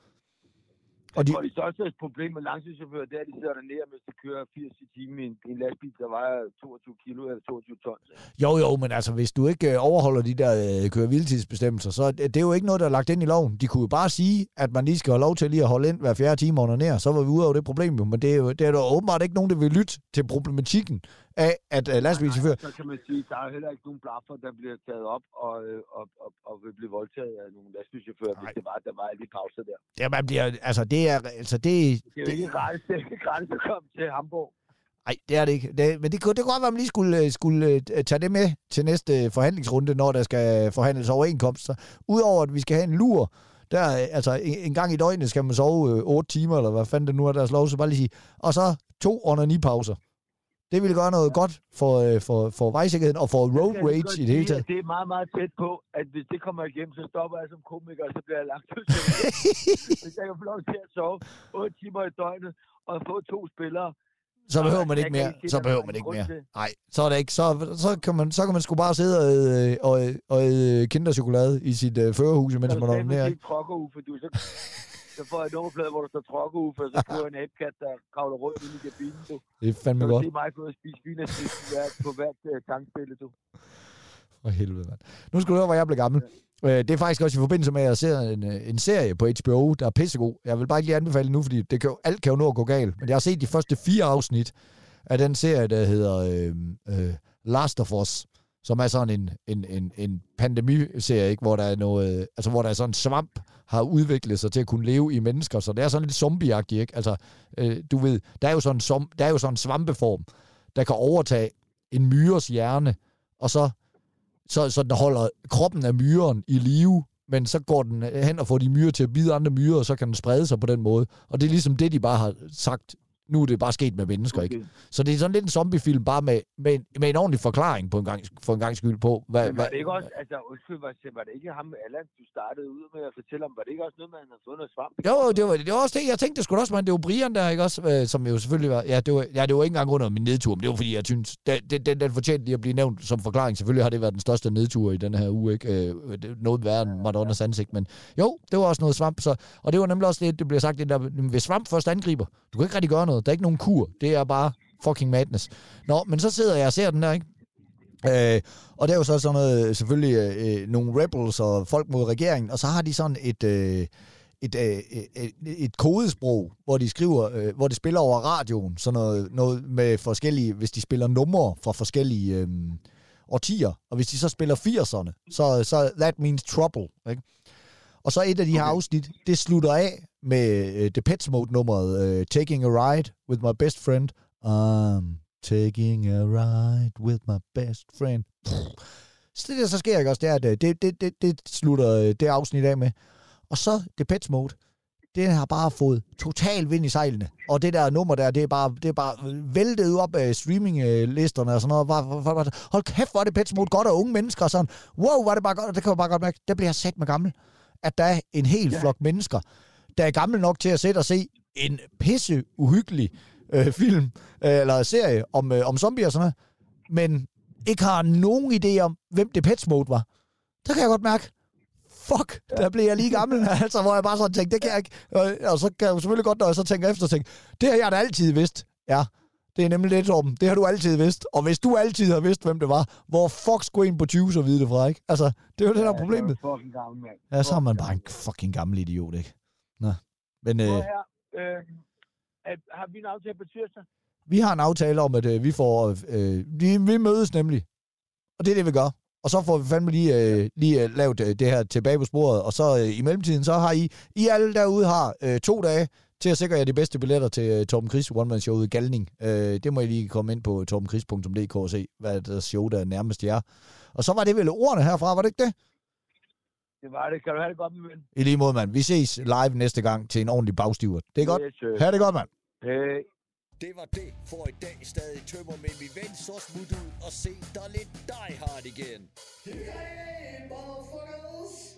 Og de, Og det største problem med langtidschauffører, det er, at de sidder dernede, mens de kører 80 i timen i en, lastbil, der vejer 22 kilo eller 22 tons. jo, jo, men altså, hvis du ikke øh, overholder de der øh, køre-hviletidsbestemmelser, så det, det er jo ikke noget, der er lagt ind i loven. De kunne jo bare sige, at man lige skal have lov til lige at holde ind hver fjerde time under nær, så var vi ude over det problem. Men det er jo det er der åbenbart ikke nogen, der vil lytte til problematikken af, at øh, lastbilchauffører... Så kan man sige, at der er heller ikke nogen blaffer, der bliver taget op og, øh, og, og, og vil blive voldtaget af nogle lastbilchauffører, hvis det var, der var alle de pauser der. Ja, man bliver, altså, det er, altså, det, Det er jo ikke gratis, det er ikke gratis at komme til Hamburg. Nej, det er det ikke. Det, men det, kunne- det kunne godt være, at man lige skulle, øh, skulle øh, tage det med til næste forhandlingsrunde, når der skal forhandles overenskomster. Udover at vi skal have en lur, der, altså en, gang i døgnet skal man sove øh, 8 timer, eller hvad fanden det nu er deres lov, så bare lige sige. Og så to onani-pauser. Det ville gøre noget godt for, øh, for, for vejsikkerheden og for road rage i det hele taget. Det er meget, meget tæt på, at hvis det kommer igennem, så stopper jeg som komiker, og så bliver jeg lagt ud. Hvis jeg kan få lov til at sove 8 timer i døgnet, og få to spillere, Så behøver man ikke mere. Så behøver er man ikke mere. Nej, så er det ikke. Så, så, kan, man, så kan man sgu bare sidde og, øh, og, og æde kinderchokolade i sit øh, førerhus, mens man er onanerer. det ikke trokkeruffe, du så, så får jeg nummerplade, hvor der står trokkeruffe, og så får jeg en æbkat, der kravler rundt i kabinen, du. Det er Så fandme kan godt. se mig gå og spise vinassist på hvert uh, tankspille, du. For helvede, mand. Nu skal du høre, hvor jeg blev gammel. Øh, Det er faktisk også i forbindelse med, at jeg ser en, øh, en serie på HBO, der er pissegod. Jeg vil bare ikke lige anbefale nu, fordi det kan jo, alt kan jo nå at gå galt. Men jeg har set de første fire afsnit af den serie, der hedder øh, øh, Last of Us, som er sådan en, en, en, en pandemiserie, ikke? hvor der er noget, altså hvor der er sådan en svamp, har udviklet sig til at kunne leve i mennesker, så det er sådan lidt zombieagtigt, ikke? Altså, øh, du ved, der er jo sådan som, der er jo sådan en svampeform, der kan overtage en myres hjerne, og så så, så den holder kroppen af myren i live, men så går den hen og får de myrer til at bide andre myrer, og så kan den sprede sig på den måde. Og det er ligesom det, de bare har sagt. Nu er det bare sket med mennesker, ikke? Så det er sådan lidt en zombiefilm, bare med, med, en, med en ordentlig forklaring på en gang, for en gang skyld på, hvad, Men var det ikke også, altså undskyld, var, var det ikke ham, Allan, du startede ud med at fortælle om, var det ikke også noget, man havde fået noget svamp? Jo, det var, det var også det. Jeg tænkte sgu også, men det var Brian der, ikke også? Øh, Som jo selvfølgelig var... Ja, det var, ja, det var ikke engang under min nedtur, men det var fordi, jeg synes, den, den, den, den fortjente lige at blive nævnt som forklaring. Selvfølgelig har det været den største nedtur i den her uge, ikke? Øh, noget værre end Madonnas ansigt, men jo, det var også noget svamp. Så, og det var nemlig også det, det bliver sagt, det der, hvis svamp først angriber, du kan ikke rigtig gøre noget. Der er ikke nogen kur. Det er bare fucking madness. Nå, men så sidder jeg og ser den der, ikke? Øh, og det er jo så sådan noget, selvfølgelig øh, nogle rebels og folk mod regeringen, og så har de sådan et, øh, et, øh, et, et kodesprog, hvor de skriver, øh, hvor det spiller over radioen, sådan noget, noget med forskellige, hvis de spiller numre fra forskellige øh, årtier, og hvis de så spiller 80'erne, så, så that means trouble, ikke? Og så et af de her Okay. afsnit, det slutter af med øh, The Pets Mode-nummeret, øh, Taking a Ride with my best friend. I'm taking a ride with my best friend. Så det, der så sker ikke også, det er, at øh, det, det, det, det slutter øh, det afsnit af med. Og så The Pets Mode, det har bare fået total vind i sejlene. Og det der nummer der, det er bare, det er bare væltet op af streaminglisterne og sådan noget. Bare, bare, bare, hold kæft, hvor er det Pets Mode godt, og unge mennesker og sådan. Wow, var det bare godt, og det kan jeg bare godt mærke. Der bliver jeg sat med gammel. At der er en hel Ja. flok mennesker, der er gamle nok til at sætte og se en pisse uhyggelig øh, film, øh, eller serie om, øh, om zombier og sådan noget, men ikke har nogen idé om, hvem det Pets Mode var. Der kan jeg godt mærke, fuck, der blev jeg lige gammel, altså, hvor jeg bare sådan tænkte, det kan jeg ikke. Og, og så kan jeg selvfølgelig godt, når jeg så tænker efter, tænke, det har jeg da altid vidst. Ja, det er nemlig lidt om, det har du altid vidst. Og hvis du altid har vidst, hvem det var, hvor fuck skulle en på 20 så vide det fra, ikke? Altså, det er jo det, der er problemet. Ja, fucking gammel, mand. Ja, så er man bare en fucking gammel idiot, ikke? Nå. Men øh, her, øh, at, har vi en aftale på tirsdag? vi har en aftale om, at øh, vi får... Øh, vi, vi mødes nemlig. Og det er det, vi gør. Og så får vi fandme lige, øh, lige øh, lavet øh, det her tilbage på sporet. Og så øh, i mellemtiden, så har I, I alle derude har øh, to dage til at sikre jer de bedste billetter til øh, Torben Chris One Man Showet Galning. Øh, det må I lige komme ind på torbenchris.dk og se, hvad der show, der er nærmest jer. Og så var det vel ordene herfra, var det ikke det? Det var det. Kan du have det godt, min ven? I lige måde, mand. Vi ses live næste gang til en ordentlig bagstiver. Det er godt. Yes, sir. Ha' det godt, mand. Hey. Det var det for i dag. Stadig tømmer, men vi ven så smut ud og se dig lidt Die Hard igen. Hey, motherfuckers!